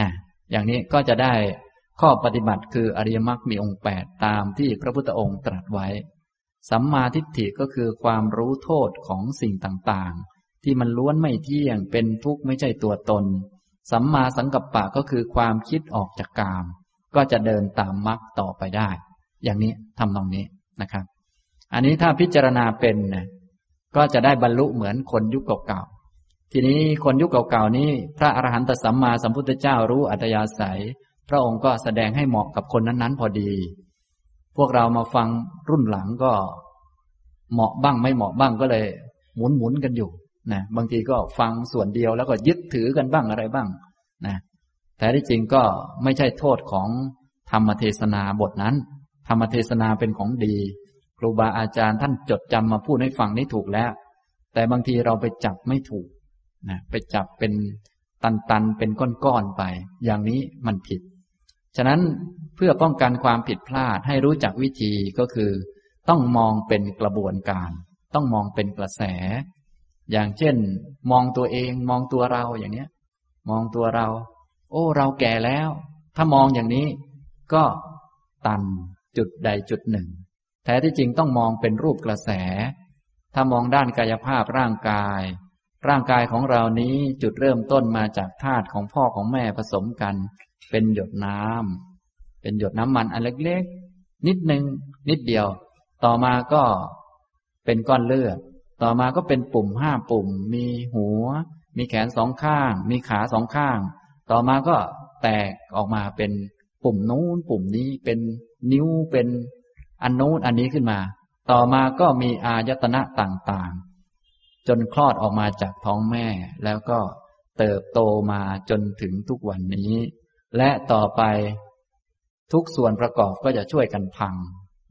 นะอย่างนี้ก็จะได้ข้อปฏิบัติคืออริยมรรคมีองค์แปดตามที่พระพุทธองค์ตรัสไว้ สัมมาทิฏฐิก็คือความรู้โทษของสิ่งต่างๆ ที่มันล้วนไม่เที่ยงเป็นทุกข์ไม่ใช่ตัวตน สัมมาสังกัปปะก็คือความคิดออกจากกาม ก็จะเดินตามมรรคต่อไปได้ อย่างนี้ทำตรงนี้นะครับ อันนี้ถ้าพิจารณาเป็นนะก็จะได้บรรลุเหมือนคนยุคเก่า ทีนี้คนยุคเก่าๆนี้ พระอรหันตสัมมาสัมพุทธเจ้ารู้อัตยาศัย พระองค์ก็แสดงให้เหมาะกับคนนั้นๆ พอดี พวกเรามาฟังรุ่นหลังก็ เหมาะบ้างไม่เหมาะบ้างก็เลย หมุนหมุนกันอยู่นะบางทีก็ฟังส่วนเดียวแล้วก็ยึดถือกันบ้างอะไรบ้างนะแต่ที่จริงก็ไม่ใช่โทษของธรรมเทศนาบทนั้น ธรรมเทศนาเป็นของดี ครูบาอาจารย์ท่านจดจำมาพูดให้ฟังนี่ถูกแล้ว แต่บางทีเราไปจับไม่ถูก นะไปจับเป็นตันๆ เป็นก้อนๆ ไป อย่างนี้มันผิด ฉะนั้นเพื่อป้องกันความผิดพลาดให้รู้จักวิธีก็คือ ต้องมองเป็นกระบวนการ ต้องมองเป็นกระแส อย่างเช่น มองตัวเองมองตัวเราอย่างเนี้ย มองตัวเรา โอ้ เราแก่แล้ว ถ้ามองอย่างนี้ ก็ตันจุดใดจุดหนึ่งแท้ที่จริงต้องมองเป็นรูปกระแส ถ้ามองด้านกายภาพร่างกาย ร่างกายของเรานี้จุดเริ่มต้นมาจากธาตุของพ่อของแม่ผสมกัน เป็นหยดน้ำเป็นหยดน้ำมันอันเล็กๆ นิดหนึ่งนิดเดียว ต่อมาก็เป็นก้อนเลือด ต่อมาก็เป็นปุ่มห้าปุ่ม มีหัว มีแขนสองข้าง มีขาสองข้าง ต่อมาก็แตกออกมาเป็นปุ่มนู้นปุ่มนี้เป็นนิ้วเป็นอันนู้นอันนี้ขึ้นมา ต่อมาก็มีอายตนะต่างๆ จนคลอดออกมาจากท้องแม่ แล้วก็เติบโตมาจนถึงทุกวันนี้ และต่อไปทุกส่วนประกอบก็จะช่วยกันพัง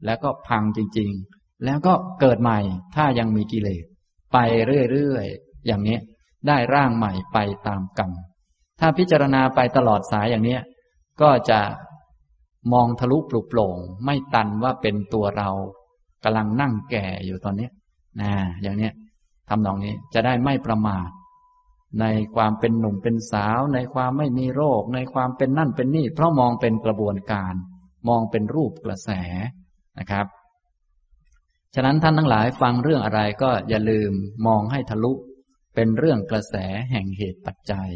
แล้วก็พังจริง ๆ แล้วก็เกิดใหม่ถ้ายังมีกิเลสไปเรื่อยๆอย่างนี้ได้ร่างใหม่ไปตามกรรมถ้าพิจารณาไปตลอดสายอย่างนี้ก็จะมองทะลุปลุกโปร่งไม่ตันว่าเป็นตัวเรากำลังนั่งแก่อยู่ตอนนี้นะอย่างเนี้ย ทำนองนี้จะได้ไม่ประมาทในความเป็นหนุ่มเป็นสาว ในความไม่มีโรค ในความเป็นนั่นเป็นนี่ เพราะมองเป็นกระบวนการ มองเป็นรูปกระแสนะครับ ฉะนั้นท่านทั้งหลายฟังเรื่องอะไรก็อย่าลืมมองให้ทะลุ เป็นเรื่องกระแสแห่งเหตุปัจจัย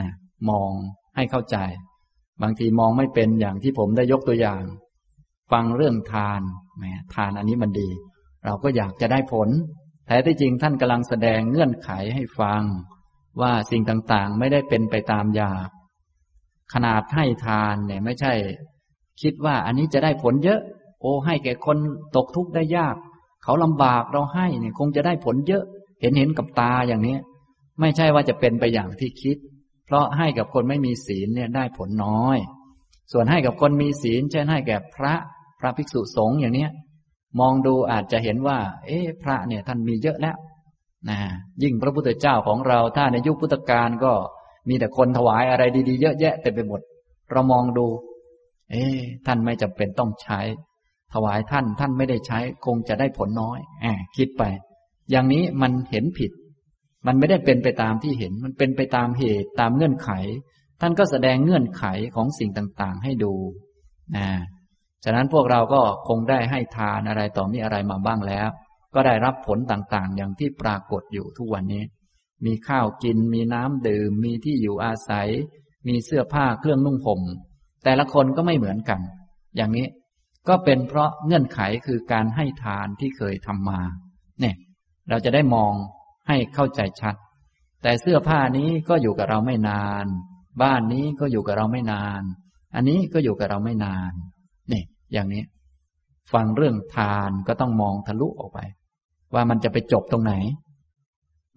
นะมองให้เข้าใจ บางทีมองไม่เป็นอย่างที่ผมได้ยกตัวอย่าง ฟังเรื่องทานแหมทานอันนี้มันดี เราก็อยากจะได้ผล แท้ที่จริงท่านกำลังแสดงเงื่อนไขให้ฟัง ว่าสิ่งต่างๆ ไม่ได้เป็นไปตามอยาก ขนาดให้ทานเนี่ยไม่ใช่ คิดว่าอันนี้จะได้ผลเยอะ โอ้ให้แก่คนตกทุกข์ได้ยาก เขาลำบากเราให้เนี่ยคงจะได้ผลเยอะ เห็นเห็นกับตาอย่างนี้ไม่ใช่ว่าจะเป็นไปอย่างที่คิด เพราะให้กับคนไม่มีศีลเนี่ยได้ผลน้อย ส่วนให้กับคนมีศีลเช่นให้แก่พระพระภิกษุสงฆ์อย่างเนี้ย มองดูอาจจะเห็นว่า เอ๊ะพระเนี่ยท่านมีเยอะแล้วนะยิ่งพระพุทธเจ้าของเราถ้าในยุคพุทธกาลก็มีแต่คนถวายอะไรดีๆ เยอะแยะเต็มไปหมด เรามองดู เอ๊ะท่านไม่จำเป็นต้องใช้ ถวายท่านท่านไม่ได้ใช้คงจะได้ผลน้อยแอบคิดไป อย่างนี้มันเห็นผิด มันไม่ได้เป็นไปตามที่เห็น มันเป็นไปตามเหตุตามเงื่อนไข ท่านก็แสดงเงื่อนไขของสิ่งต่างๆ ให้ดูนะ ฉะนั้นพวกเราก็คงได้ให้ทานอะไรต่อมีอะไรมาบ้างแล้ว ก็ได้รับผลต่างๆ อย่างที่ปรากฏอยู่ทุกวันนี้ มีข้าวกิน มีน้ำดื่ม มีที่อยู่อาศัย มีเสื้อผ้าเครื่องนุ่งห่ม แต่ละคนก็ไม่เหมือนกัน อย่างนี้ก็เป็นเพราะเงื่อนไขคือการให้ทานที่เคยทำมา เนี่ย เราจะได้มองให้เข้าใจชัด แต่เสื้อผ้านี้ก็อยู่กับเราไม่นาน บ้านนี้ก็อยู่กับเราไม่นาน อันนี้ก็อยู่กับเราไม่นาน นี่อย่างนี้ ฟังเรื่องทานก็ต้องมองทะลุออกไป ว่ามันจะไปจบตรงไหน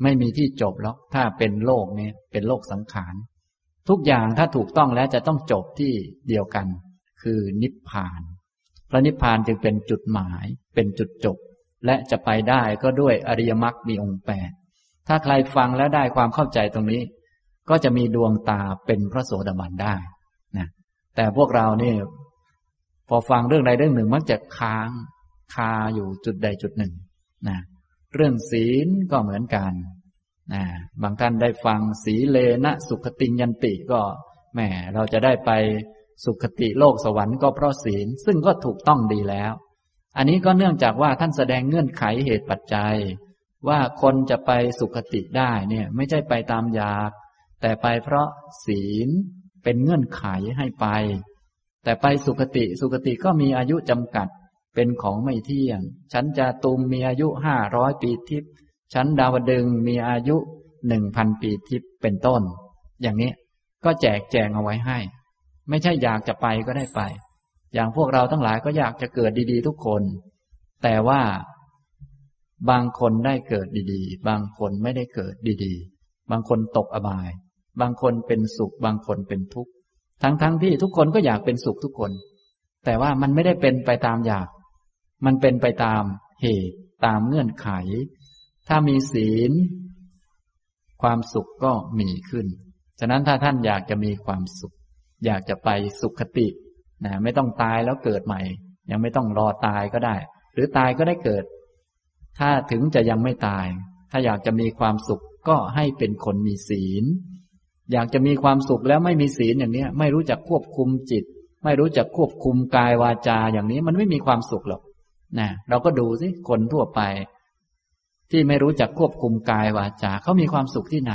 ไม่มีที่จบแล้วถ้าเป็นโลกนี้เป็นโลกสังขารทุกอย่างถ้าถูกต้องแล้วจะต้องจบที่เดียวกัน คือนิพพาน พระนิพพานจึงเป็นจุดหมาย เป็นจุดจบ และจะไปได้ก็ด้วยอริยมรรคมีองค์แปดถ้าใครฟังแล้วได้ความเข้าใจตรงนี้ ก็จะมีดวงตาเป็นพระโสดาบันได้นะแต่พวกเราเนี่ย พอฟังเรื่องใดเรื่องหนึ่งมักจะค้างคาอยู่จุดใดจุดหนึ่งนะเรื่องศีลก็เหมือนกันนะบางท่านได้ฟังสีเลนะสุขติยันติก็แหมเราจะได้ไปสุขติโลกสวรรค์ก็เพราะศีลซึ่งก็ถูกต้องดีแล้ว อันนี้ก็เนื่องจากว่าท่านแสดงเงื่อนไขเหตุปัจจัย ว่าคนจะไปสุขติได้เนี่ยไม่ใช่ไปตามอยาก แต่ไปเพราะศีลเป็นเงื่อนไขให้ไป แต่ไปสุขติสุขติก็มีอายุจำกัด เป็นของไม่เที่ยงฉันจะตุมมีอายุห้าร้อยปีทิพย์ฉันดาวดึงมีอายุหนึ่งพันปีทิพย์เป็นต้น อย่างนี้ก็แจกแจงเอาไว้ให้ ไม่ใช่อยากจะไปก็ได้ไป อย่างพวกเราทั้งหลายก็อยากจะเกิดดีๆ ทุกคน แต่ว่าบางคนได้เกิดดีๆ บางคนไม่ได้เกิดดีๆ บางคนตกอบาย บางคนเป็นสุข บางคนเป็นทุกข์ ทั้งๆทที่ทุกคนก็อยากเป็นสุขทุกคน แต่ว่ามันไม่ได้เป็นไปตามอยาก มันเป็นไปตามเหตุตามเงื่อนไข ถ้ามีศีล ความสุขก็มีขึ้น ฉะนั้นถ้าท่านอยากจะมีความสุข อยากจะไปสุขคตินะไม่ต้องตายแล้วเกิดใหม่ ยังไม่ต้องรอตายก็ได้ หรือตายก็ได้เกิด ถ้าถึงจะยังไม่ตาย ถ้าอยากจะมีความสุขก็ให้เป็นคนมีศีล อยากจะมีความสุขแล้วไม่มีศีลอย่างนี้ไม่รู้จักควบคุมจิต ไม่รู้จักควบคุมกายวาจาอย่างนี้มันไม่มีความสุขหรอกนะเราก็ดูสิคนทั่วไป ที่ไม่รู้จักควบคุมกายวาจาเขามีความสุขที่ไหน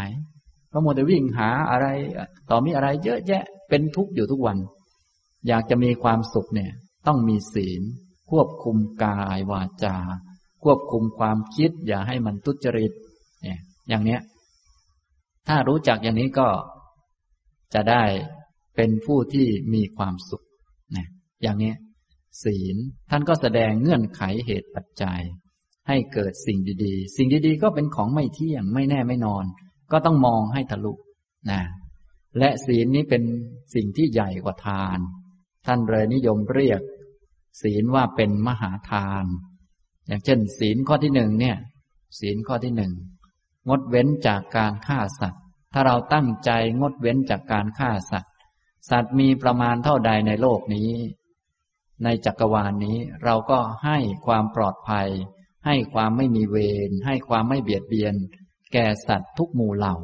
เขาโมแต่วิ่งหาอะไร ต่อมีอะไรเยอะแยะเป็นทุกข์อยู่ทุกวัน อยากจะมีความสุขเนี่ย ต้องมีศีล ควบคุมกายวาจา ควบคุมความคิด อย่าให้มันทุจริตเนี่ยอย่างเนี้ย ถ้ารู้จักอย่างนี้ก็จะได้เป็นผู้ที่มีความสุขนะอย่างนี้ศีลท่านก็แสดงเงื่อนไขเหตุปัจจัย ให้เกิดสิ่งดีๆ สิ่งดีๆ ก็เป็นของไม่เที่ยงไม่แน่ไม่นอน ก็ต้องมองให้ทะลุนะและศีลนี้เป็นสิ่งที่ใหญ่กว่าทาน ท่านเลยนิยมเรียก ศีลว่าเป็นมหาทาน อย่างเช่น ศีลข้อที่หนึ่งเนี่ย ศีลข้อที่หนึ่ง งดเว้นจากการฆ่าสัตว์ ถ้าเราตั้งใจงดเว้นจากการฆ่าสัตว์ สัตว์มีประมาณเท่าใดในโลกนี้ ในจักรวาลนนี้เราก็ให้ความปลอดภัย ให้ความไม่มีเวร ให้ความไม่เบียดเบียน แก่สัตว์ทุกหมู่เหล่า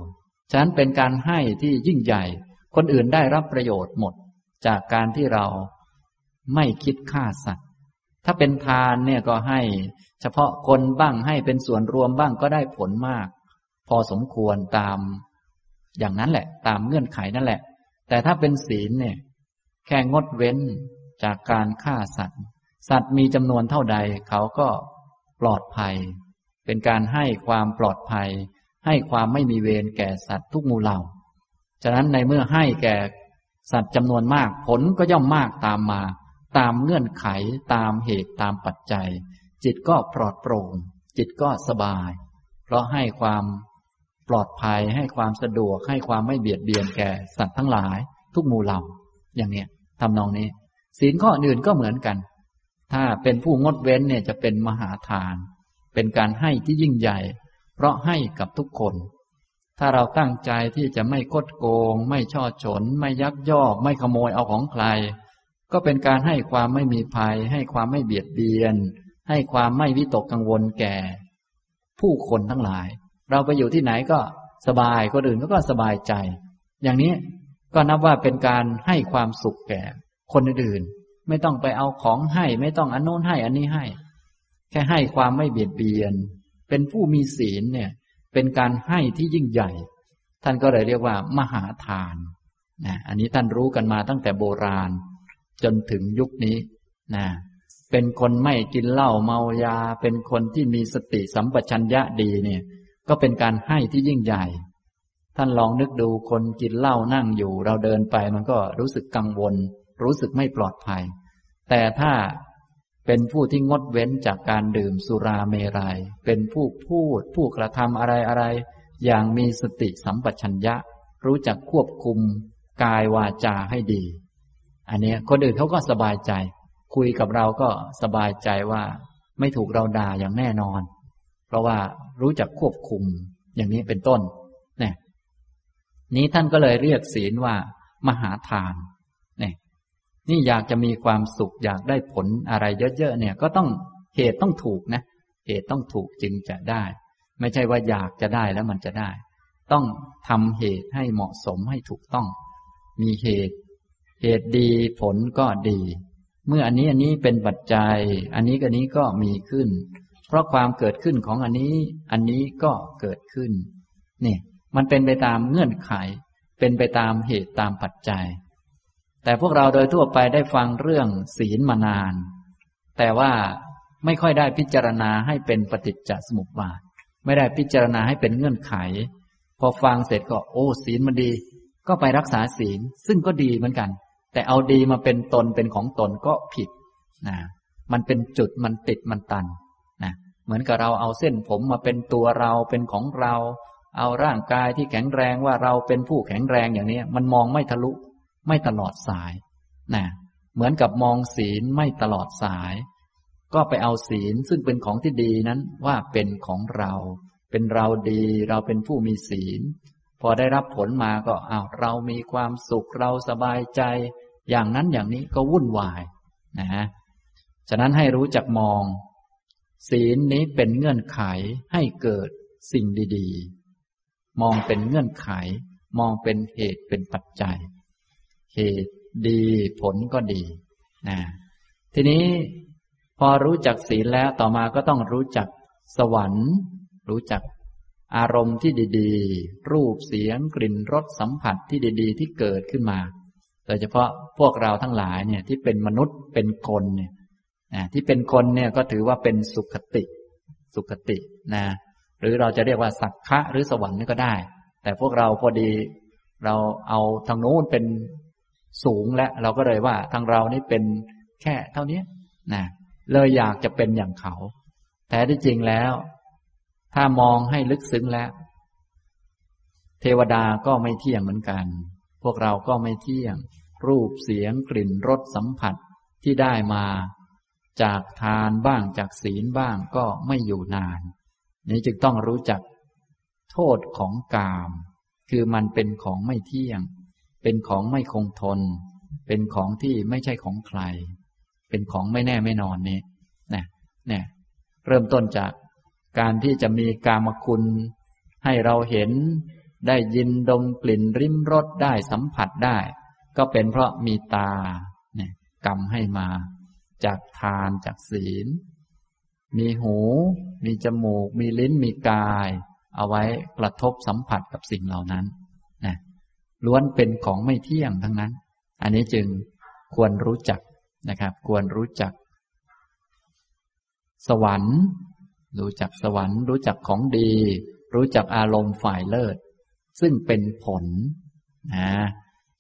ฉะนั้นเป็นการให้ที่ยิ่งใหญ่ คนอื่นได้รับประโยชน์หมด จากการที่เราไม่คิดฆ่าสัตว์ ถ้าเป็นทานเนี่ยก็ให้ เฉพาะคนบ้างให้เป็นส่วนรวมบ้างก็ได้ผลมาก พอสมควรตามอย่างนั้นแหละ ตามเงื่อนไขนั่นแหละ แต่ถ้าเป็นศีลเนี่ย แค่งดเว้นจากการฆ่าสัตว์ สัตว์มีจำนวนเท่าใด เขาก็ปลอดภัย เป็นการให้ความปลอดภัย ให้ความไม่มีเวรแก่สัตว์ทุกมูเหล่า ฉะนั้นในเมื่อให้แก่สัตว์จำนวนมากผลก็ย่อมมากตามมา ตามเงื่อนไขตามเหตุตามปัจจัย จิตก็ปลอดโปร่ง จิตก็สบาย เพราะให้ความ ปลอดภัยให้ความสะดวกให้ความไม่เบียดเบียนแก่สัตว์ทั้งหลาย ทุกมูเหล่า อย่างเนี้ยทำนองนี้ ศีลข้ออื่นก็เหมือนกัน ถ้าเป็นผู้งดเว้นเนี่ยจะเป็นมหาทาน เป็นการให้ที่ยิ่งใหญ่ เพราะให้กับทุกคน ถ้าเราตั้งใจที่จะไม่คดโกง ไม่ช่อฉน ไม่ยักยอก ไม่ขโมยเอาของใคร ก็เป็นการให้ความไม่มีภัย ให้ความไม่เบียดเบียน ให้ความไม่วิตกกังวลแก่ ผู้คนทั้งหลาย เราไปอยู่ที่ไหนก็สบายคนอื่นก็สบายใจ อย่างนี้ก็นับว่าเป็นการให้ความสุขแก่คนอื่น ไม่ต้องไปเอาของให้ ไม่ต้องอันโน้นให้อันนี้ให้ แค่ให้ความไม่เบียดเบียน เป็นผู้มีศีลเนี่ย เป็นการให้ที่ยิ่งใหญ่ ท่านก็เลยเรียกว่า มหาทานนะอันนี้ท่านรู้กันมาตั้งแต่โบราณ จนถึงยุคนี้นะเป็นคนไม่กินเหล้าเมายา เป็นคนที่มีสติสัมปชัญญะดีเนี่ย ก็เป็นการให้ที่ยิ่งใหญ่ ท่านลองนึกดูคนกินเหล้านั่งอยู่ เราเดินไปมันก็รู้สึกกังวล รู้สึกไม่ปลอดภัย แต่ถ้าเป็นผู้ที่งดเว้นจากการดื่มสุราเมรยัย เป็นผู้พูด ผู้กระทำอะไรอะไร อย่างมีสติสัมปชัญญะ รู้จักควบคุม กายวาจาให้ดี อันนี้คนอื่นเขาก็สบายใจ คุยกับเราก็สบายใจว่า ไม่ถูกเราด่าอย่างแน่นอน เพราะว่ารู้จักควบคุมอย่างนี้เป็นต้นเนี่ยนี้ท่านก็เลยเรียกศีลว่า มหาทานเนี่ยนี่อยากจะมีความสุขอยากได้ผลอะไรเยอะๆเนี่ย ก็ต้องเหตุต้องถูกนะ เหตุต้องถูกจึงจะได้ ไม่ใช่ว่าอยากจะได้แล้วมันจะได้ ต้องทำเหตุให้เหมาะสมให้ถูกต้อง มีเหตุ เหตุดีผลก็ดี เมื่ออันนี้อันนี้เป็นปัจจัย อันนี้กับนี้ก็มีขึ้น เพราะความเกิดขึ้นของอันนี้ อันนี้ก็เกิดขึ้นนี่มันเป็นไปตามเงื่อนไข เป็นไปตามเหตุตามปัจจัย แต่พวกเราโดยทั่วไปได้ฟังเรื่องศีลมานาน แต่ว่าไม่ค่อยได้พิจารณาให้เป็นปฏิจจสมุปบาท ไม่ได้พิจารณาให้เป็นเงื่อนไข พอฟังเสร็จก็โอ้ศีลมันดี ก็ไปรักษาศีลซึ่งก็ดีเหมือนกัน แต่เอาดีมาเป็นตนเป็นของตนก็ผิดนะมันเป็นจุดมันติดมันตัน เหมือนกับเราเอาเส้นผมมาเป็นตัวเราเป็นของเรา เอาร่างกายที่แข็งแรงว่าเราเป็นผู้แข็งแรงอย่างนี้มันมองไม่ทะลุไม่ตลอดสายนะเหมือนกับมองศีลไม่ตลอดสาย ก็ไปเอาศีลซึ่งเป็นของที่ดีนั้นว่าเป็นของเรา เป็นเราดีเราเป็นผู้มีศีล พอได้รับผลมาก็อ้าวเรามีความสุขเราสบายใจ อย่างนั้นอย่างนี้ก็วุ่นวายนะฮะฉะนั้นให้รู้จักมอง ศีลนี้เป็นเงื่อนไขให้เกิดสิ่งดีๆ มองเป็นเงื่อนไข มองเป็นเหตุเป็นปัจจัย เหตุดีผลก็ดีนะทีนี้พอรู้จักศีลแล้วต่อมาก็ต้องรู้จักสวรรค์ รู้จักอารมณ์ที่ดีๆ รูปเสียงกลิ่นรสสัมผัสที่ดี ๆ ที่เกิดขึ้นมา โดยเฉพาะพวกเราทั้งหลายเนี่ยที่เป็นมนุษย์เป็นคนเนี่ย ที่เป็นคนเนี่ยก็ถือว่าเป็นสุขติ สุขตินะหรือเราจะเรียกว่าสักขะหรือสวรรค์นี่ก็ได้ แต่พวกเราพอดีเราเอาทางโน้นเป็นสูงและเราก็เลยว่าทางเรานี่เป็นแค่เท่านี้นะเลยอยากจะเป็นอย่างเขา แต่ที่จริงแล้ว ถ้ามองให้ลึกซึ้งแล้ว เทวดาก็ไม่เที่ยงเหมือนกัน พวกเราก็ไม่เที่ยง รูปเสียงกลิ่นรสสัมผัสที่ได้มา จากทานบ้างจากศีลบ้างก็ไม่อยู่นาน นี้จึงต้องรู้จักโทษของกาม คือมันเป็นของไม่เที่ยง เป็นของไม่คงทน เป็นของที่ไม่ใช่ของใคร เป็นของไม่แน่ไม่นอนนี่นะเนี่ยเริ่มต้นจากการที่จะมีกามคุณ ให้เราเห็นได้ยินดมกลิ่นริมรสได้สัมผัสได้ ก็เป็นเพราะมีตาเนี่ยกรรมให้มา จากทานจากศีล มีหู มีจมูก มีลิ้นมีกาย เอาไว้กระทบสัมผัสกับสิ่งเหล่านั้นนะล้วนเป็นของไม่เที่ยงทั้งนั้น อันนี้จึงควรรู้จักนะครับ ควรรู้จัก สวรรค์ รู้จักสวรรค์ รู้จักของดี รู้จักอารมณ์ฝ่ายเลิศ ซึ่งเป็นผลนะ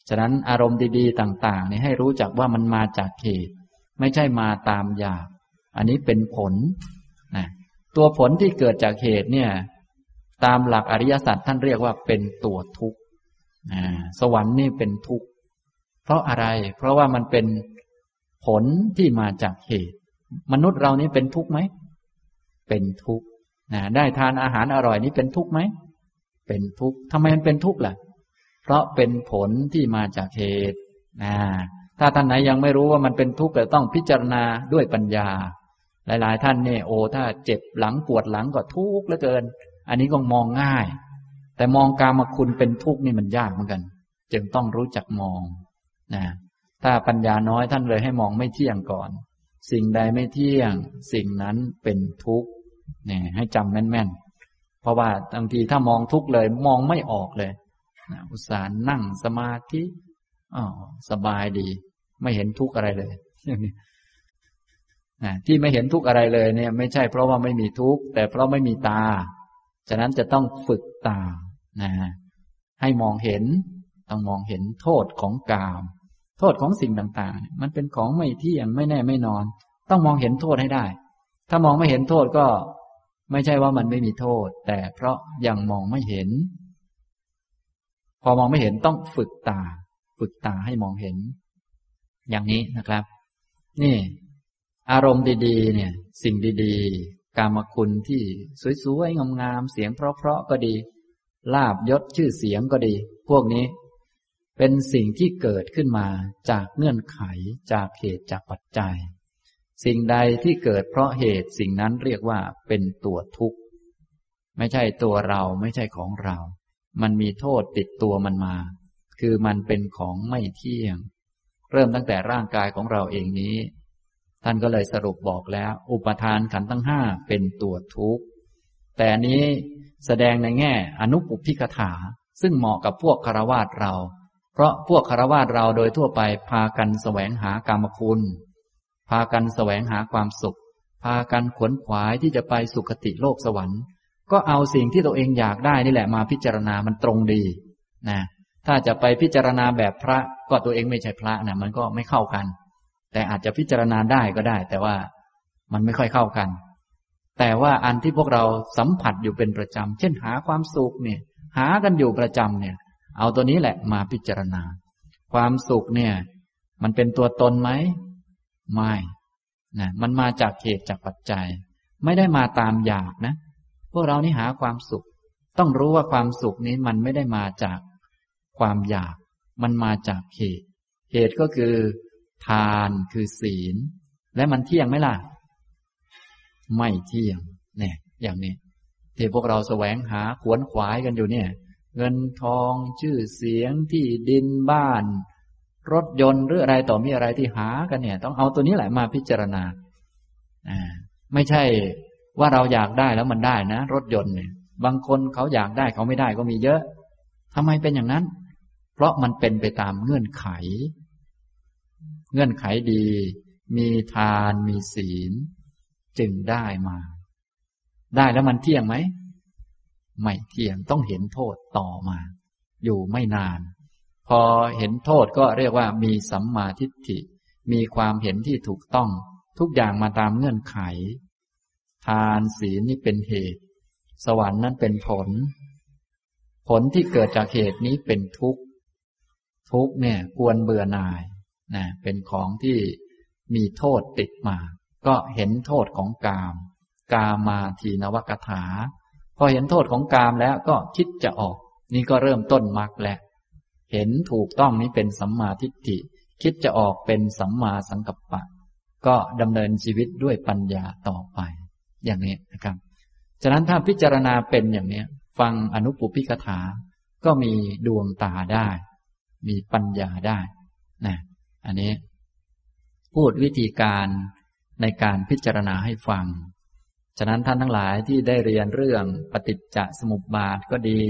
ฉะนั้นอารมณ์ดี ๆ ต่าง ๆ นี่ให้รู้จักว่ามันมาจากเหตุ ไม่ใช่มาตามอยาก อันนี้เป็นผลนะตัวผลที่เกิดจากเหตุเนี่ย ตามหลักอริยสัจท่านเรียกว่าเป็นตัวทุกข์สวรรค์นี่เป็นทุกข์ เพราะอะไร เพราะว่ามันเป็นผลที่มาจากเหตุ มนุษย์เรานี้เป็นทุกข์ไหม เป็นทุกข์ได้ทานอาหารอร่อยนี้เป็นทุกข์ไหม เป็นทุกข์ทำไมมันเป็นทุกข์ล่ะ เพราะเป็นผลที่มาจากเหตุ ถ้าท่านไหนยังไม่รู้ว่ามันเป็นทุกข์ก็ต้องพิจารณาด้วยปัญญา หลาย ๆ ท่านเนี่ยโอ้ถ้าเจ็บหลังปวดหลังก็ทุกข์เหลือเกิน อันนี้ก็มองง่าย แต่มองกามคุณเป็นทุกข์นี่มันยากเหมือนกัน จึงต้องรู้จักมองนะถ้าปัญญาน้อยท่านเลยให้มองไม่เที่ยงก่อน สิ่งใดไม่เที่ยง สิ่งนั้นเป็นทุกข์เนี่ยให้จำแม่น ๆ เพราะว่าบางทีถ้ามองทุกข์เลยมองไม่ออกเลยอุตส่าห์นั่งสมาธิอ๋อสบายดี ไม่เห็นทุกข์อะไรเลยที่ไม่เห็นทุกข์อะไรเลยเนี่ย ไม่ใช่เพราะว่าไม่มีทุกข์แต่เพราะไม่มีตา ฉะนั้นจะต้องฝึกตานะให้มองเห็น ต้องมองเห็นโทษของกาม โทษของสิ่งต่างๆ มันเป็นของไม่เที่ยงไม่แน่ไม่นอน ต้องมองเห็นโทษให้ได้ ถ้ามองไม่เห็นโทษก็ ไม่ใช่ว่ามันไม่มีโทษ แต่เพราะยังมองไม่เห็น พอมองไม่เห็นต้องฝึกตา ฝึกตาให้มองเห็น อย่างนี้นะครับ นี่ อารมณ์ดีๆ เนี่ย สิ่งดีๆ กามคุณที่สวยๆงามๆเสียงเพราะๆก็ดี ลาบยศชื่อเสียงก็ดี พวกนี้ เป็นสิ่งที่เกิดขึ้นมาจากเงื่อนไขจากเหตุจากปัจจัย สิ่งใดที่เกิดเพราะเหตุสิ่งนั้นเรียกว่าเป็นตัวทุกข์ ไม่ใช่ตัวเราไม่ใช่ของเรา มันมีโทษติดตัวมันมา คือมันเป็นของไม่เที่ยง เริ่มตั้งแต่ร่างกายของเราเองนี้ ท่านก็เลยสรุปบอกแล้ว อุปทานขันธ์ทั้งห้าเป็นตัวทุกข์ แต่นี้แสดงในแง่อนุปุพิกถา ซึ่งเหมาะกับพวกคารวาสเรา เพราะพวกคารวาสเราโดยทั่วไปพากันแสวงหากรรมคุณ พากันแสวงหาความสุข พากันขวนขวายที่จะไปสุคติโลกสวรรค์ ก็ก็เอาสิ่งที่ตัวเองอยากได้นี่แหละมาพิจารณามันตรงดีนะ ถ้าจะไปพิจารณาแบบพระก็ตัวเองไม่ใช่พระนะมันก็ไม่เข้ากัน แต่อาจจะพิจารณาได้ก็ได้ แต่ว่ามันไม่ค่อยเข้ากัน แต่ว่าอันที่พวกเราสัมผัสอยู่เป็นประจำ เช่นหาความสุขเนี่ย หากันอยู่ประจำเนี่ย เอาตัวนี้แหละมาพิจารณา ความสุขเนี่ย มันเป็นตัวตนไหมไม่นะมันมาจากเหตุจากปัจจัย ไม่ได้มาตามอยากนะ พวกเรานี่หาความสุข ต้องรู้ว่าความสุขนี้มันไม่ได้มาจาก ความอยาก มันมาจากเหตุ เหตุก็คือ ทานคือศีล และมันเที่ยงไหมล่ะ ไม่เที่ยง เนี่ย อย่างนี้ ที่พวกเราแสวงหาขวนขวายกันอยู่เนี่ย เงินทองชื่อเสียงที่ดินบ้าน รถยนต์หรืออะไรต่อมีอะไรที่หากันเนี่ย ต้องเอาตัวนี้แหละมาพิจารณาอ่าไม่ใช่ว่าเราอยากได้แล้วมันได้นะ รถยนต์เนี่ย บางคนเขาอยากได้เขาไม่ได้ก็มีเยอะทำไมเป็นอย่างนั้น เพราะมันเป็นไปตามเงื่อนไข เงื่อนไขดี มีทานมีศีล จึงได้มา ได้แล้วมันเที่ยงไหม ไม่เที่ยงต้องเห็นโทษต่อมา อยู่ไม่นาน พอเห็นโทษก็เรียกว่ามีสัมมาทิฏฐิ มีความเห็นที่ถูกต้อง ทุกอย่างมาตามเงื่อนไข ทานศีลนี่เป็นเหตุ สวรรค์นั้นเป็นผล ผลที่เกิดจากเหตุนี้เป็นทุกข์ ทุกเนี่ยควรเบื่อหน่ายนะเป็นของที่มีโทษติดมา ก็เห็นโทษของกาม กามาทีนวกถา พอเห็นโทษของกามแล้วก็คิดจะออก นี่ก็เริ่มต้นมรรคแล้วเห็นถูกต้องนี้เป็นสัมมาทิฏฐิ คิดจะออกเป็นสัมมาสังกัปปะ ก็ดำเนินชีวิตด้วยปัญญาต่อไป อย่างนี้นะครับฉะนั้นถ้าพิจารณาเป็นอย่างนี้ ฟังอนุปุพิกถา ก็มีดวงตาได้ มีปัญญาได้นะอันนี้ พูดวิธีการในการพิจารณาให้ฟัง ฉะนั้นท่านทั้งหลายที่ได้เรียนเรื่องปฏิจจสมุปบาทก็ดี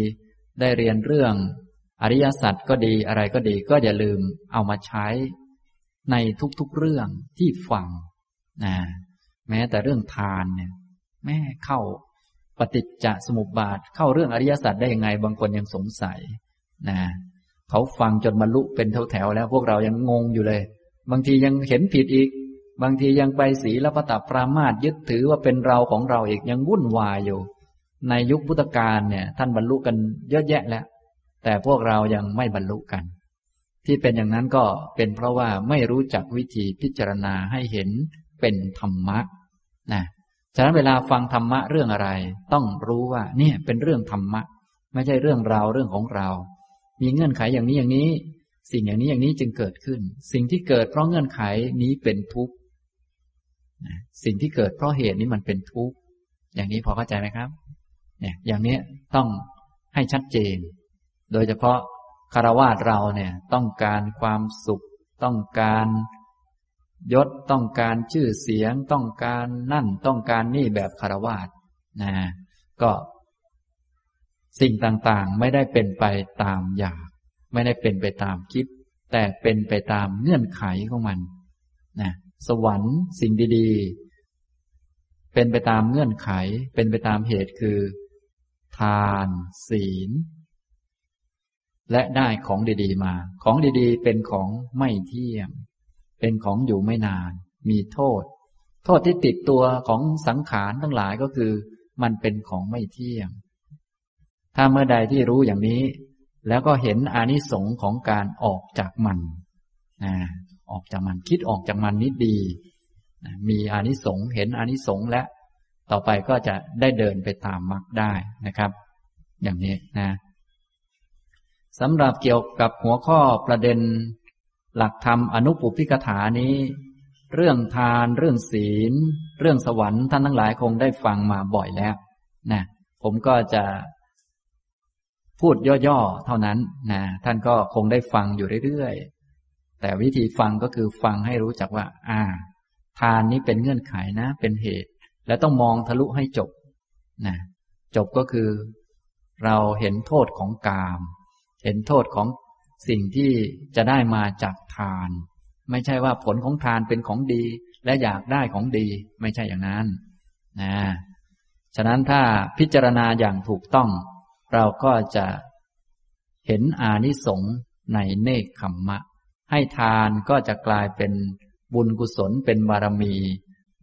ได้เรียนเรื่องอริยสัจก็ดีอะไรก็ดีก็อย่าลืมเอามาใช้ในทุกๆเรื่องที่ฟังนะแม้แต่เรื่องทานเนี่ย แม่เข้าปฏิจจสมุปบาทเข้าเรื่องอริยสัจได้ยังไง บางคนยังสงสัยนะ เขาฟังจนบรรลุเป็นแถวๆแล้ว พวกเรายังงงอยู่เลย บางทียังเห็นผิดอีก บางทียังไปสีละพตปรามาตยึดถือว่าเป็นเราของเราอีกยังวุ่นวายอยู่ ในยุคพุทธกาลเนี่ย ท่านบรรลุกันเยอะแยะแล้ว แต่พวกเรายังไม่บรรลุกัน ที่เป็นอย่างนั้นก็เป็นเพราะว่าไม่รู้จักวิธีพิจารณาให้เห็นเป็นธรรมะนะฉะนั้นเวลาฟังธรรมะเรื่องอะไร ต้องรู้ว่าเนี่ยเป็นเรื่องธรรมะ ไม่ใช่เรื่องราวเรื่องของเรา มีเงื่อนไขอย่างนี้อย่างนี้ สิ่งอย่างนี้อย่างนี้จึงเกิดขึ้น สิ่งที่เกิดเพราะเงื่อนไขนี้เป็นทุกข์สิ่งที่เกิดเพราะเหตุนี้มันเป็นทุกข์อย่างนี้พอเข้าใจไหมครับ เนี่ย อย่างนี้ต้องให้ชัดเจน โดยเฉพาะคารวาสเราเนี่ย ต้องการความสุข ต้องการยศต้องการชื่อเสียง ต้องการนั่นต้องการนี่แบบคารวาสนะก็ สิ่งต่างๆ ไม่ได้เป็นไปตามอยาก ไม่ได้เป็นไปตามคิด แต่เป็นไปตามเงื่อนไขของมันนะสวรรค์สิ่งดีๆ เป็นไปตามเงื่อนไข เป็นไปตามเหตุคือ ทาน ศีล และได้ของดีๆมา ของดีๆ เป็นของไม่เที่ยง เป็นของอยู่ไม่นาน มีโทษ โทษที่ติดตัวของสังขารทั้งหลายก็คือ มันเป็นของไม่เที่ยง ถ้าเมื่อใดที่รู้อย่างนี้ แล้วก็เห็นอานิสงส์ของการออกจากมันออกจากมันคิดออกจากมันนิดดีมีอานิสงส์เห็นอานิสงส์และ ต่อไปก็จะได้เดินไปตามมรรคได้นะครับ อย่างนี้นะสำหรับเกี่ยวกับหัวข้อประเด็น หลักธรรมอนุปุพิกถานี้ เรื่องทานเรื่องศีล เรื่องสวรรค์ท่านทั้งหลายคงได้ฟังมาบ่อยแล้วนะผมก็จะ พูดย่อๆ เท่านั้นนะท่านก็คงได้ฟังอยู่เรื่อยๆ แต่วิธีฟังก็คือฟังให้รู้จักว่า อ่า ทานนี้เป็นเงื่อนไขนะ เป็นเหตุ และต้องมองทะลุให้จบนะจบก็คือ เราเห็นโทษของกาม เห็นโทษของสิ่งที่จะได้มาจากทาน ไม่ใช่ว่าผลของทานเป็นของดี และอยากได้ของดี ไม่ใช่อย่างนั้นนะฉะนั้นถ้าพิจารณาอย่างถูกต้อง เราก็จะเห็นอานิสงส์ในเนคขมมะ ให้ทานก็จะกลายเป็นบุญกุศลเป็นบารมี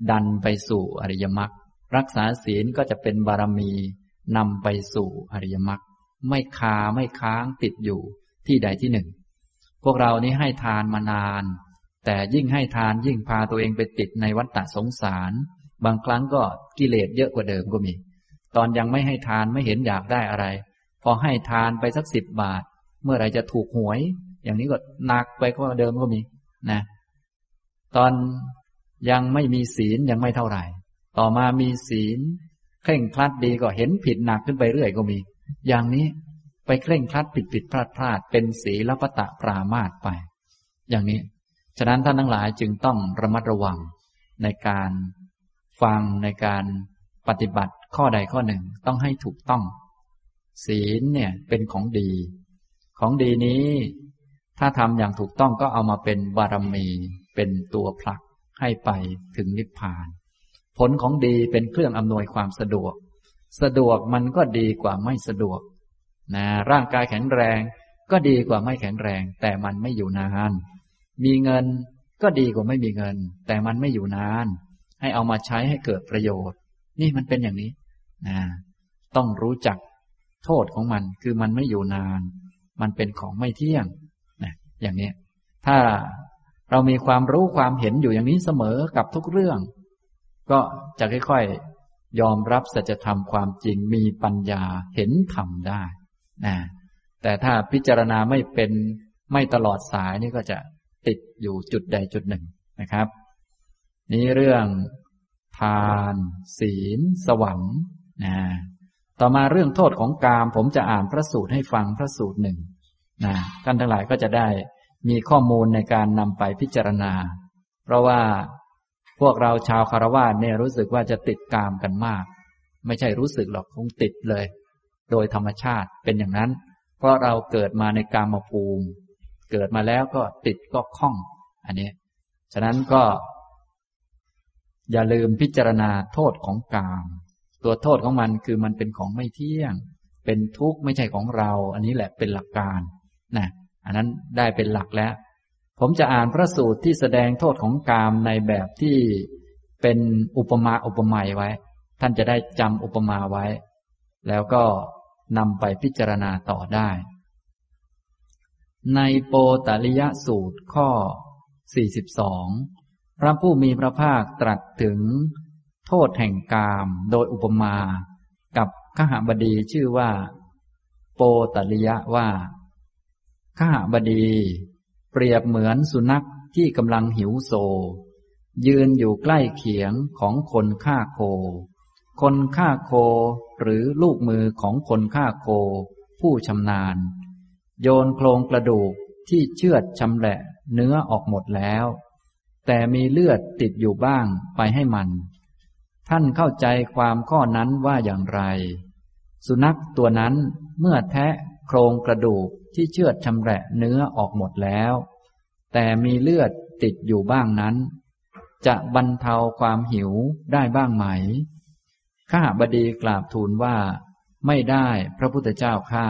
ดันไปสู่อริยมรรครักษาศีลก็จะเป็นบารมีนำไปสู่อริยมรรคไม่คาไม่ค้างติดอยู่ที่ใดที่หนึ่ง พวกเรานี้ให้ทานมานาน แต่ยิ่งให้ทานยิ่งพาตัวเองไปติดในวัฏฏะสงสาร บางครั้งก็กิเลสเยอะกว่าเดิมก็มี ตอนยังไม่ให้ทานไม่เห็นอยากได้อะไร พอให้ทานไปสักสิบบาท เมื่อไรจะถูกหวย อย่างนี้ก็หนักไปกว่าเดิมก็มีนะ ตอนยังไม่มีศีลยังไม่เท่าไหร่ ต่อมามีศีลเคร่งครัดดีก็เห็นผิดหนักขึ้นไปเรื่อยก็มี อย่างนี้ไปเคร่งครัดผิดผิดพลาดพลาดเป็นศีลปตะปรามาตไป อย่างนี้ ฉะนั้นท่านทั้งหลายจึงต้องระมัดระวังในการฟังในการปฏิบัติ ข้อใดข้อหนึ่งต้องให้ถูกต้อง ศีลเนี่ยเป็นของดี ของดีนี้ ถ้าทำอย่างถูกต้องก็เอามาเป็นบารมี เป็นตัวผลักให้ไปถึงนิพพาน ผลของดีเป็นเครื่องอำนวยความสะดวก สะดวกมันก็ดีกว่าไม่สะดวกนะร่างกายแข็งแรงก็ดีกว่าไม่แข็งแรง แต่มันไม่อยู่นาน มีเงินก็ดีกว่าไม่มีเงิน แต่มันไม่อยู่นาน ให้เอามาใช้ให้เกิดประโยชน์ นี่มันเป็นอย่างนี้ นะต้องรู้จักโทษของมัน คือมันไม่อยู่นาน มันเป็นของไม่เที่ยงนะอย่างนี้ถ้าเรามีความรู้ความเห็นอยู่อย่างนี้เสมอกับทุกเรื่อง ก็จะค่อยๆ ยอมรับสัจธรรมความจริงมีปัญญาเห็นธรรมได้นะแต่ถ้าพิจารณาไม่เป็นไม่ตลอดสายนี่ก็จะติดอยู่จุดใดจุดหนึ่งนะครับ นี้เรื่อง ทาน ศีล สวรรค์ นะต่อมาเรื่องโทษของกาม ผมจะอ่านพระสูตรให้ฟังพระสูตรหนึ่งนะท่านทั้งหลายก็จะได้มีข้อมูลในการนำไปพิจารณา เพราะว่าพวกเราชาวคารวะเนี่ยรู้สึกว่าจะติดกามกันมาก ไม่ใช่รู้สึกหรอกคงติดเลย โดยธรรมชาติเป็นอย่างนั้น เพราะเราเกิดมาในกามภูมิ เกิดมาแล้วก็ติดก็คล้อง อันนี้ ฉะนั้นก็ อย่าลืมพิจารณาโทษของกาม ตัวโทษของมันคือมันเป็นของไม่เที่ยง เป็นทุกข์ไม่ใช่ของเรา อันนี้แหละเป็นหลักการนะอันนั้นได้เป็นหลักแล้ว ผมจะอ่านพระสูตรที่แสดงโทษของกามในแบบที่เป็นอุปมาอุปไมยไว้ ท่านจะได้จำอุปมาไว้ แล้วก็นำไปพิจารณาต่อได้ ในโปตลิยสูตรข้อ 42 พระผู้มีพระภาคตรัสถึง โทษแห่งกามโดยอุปมา กับขหบดีชื่อว่า โปตลิยะว่าขหบดี เปรียบเหมือนสุนัขที่กำลังหิวโซ ยืนอยู่ใกล้เขียงของคนฆ่าโค คนฆ่าโคหรือลูกมือของคนฆ่าโค ผู้ชำนาญ โยนโครงกระดูกที่เชือดชำแหละเนื้อออกหมดแล้ว แต่มีเลือดติดอยู่บ้างไปให้มัน ท่านเข้าใจความข้อนั้นว่าอย่างไร สุนัขตัวนั้นเมื่อแทะโครงกระดูกที่เชือดชำแหละเนื้อออกหมดแล้ว แต่มีเลือดติดอยู่บ้างนั้น จะบรรเทาความหิวได้บ้างไหม ข้าบดีกราบทูลว่า ไม่ได้พระพุทธเจ้าข้า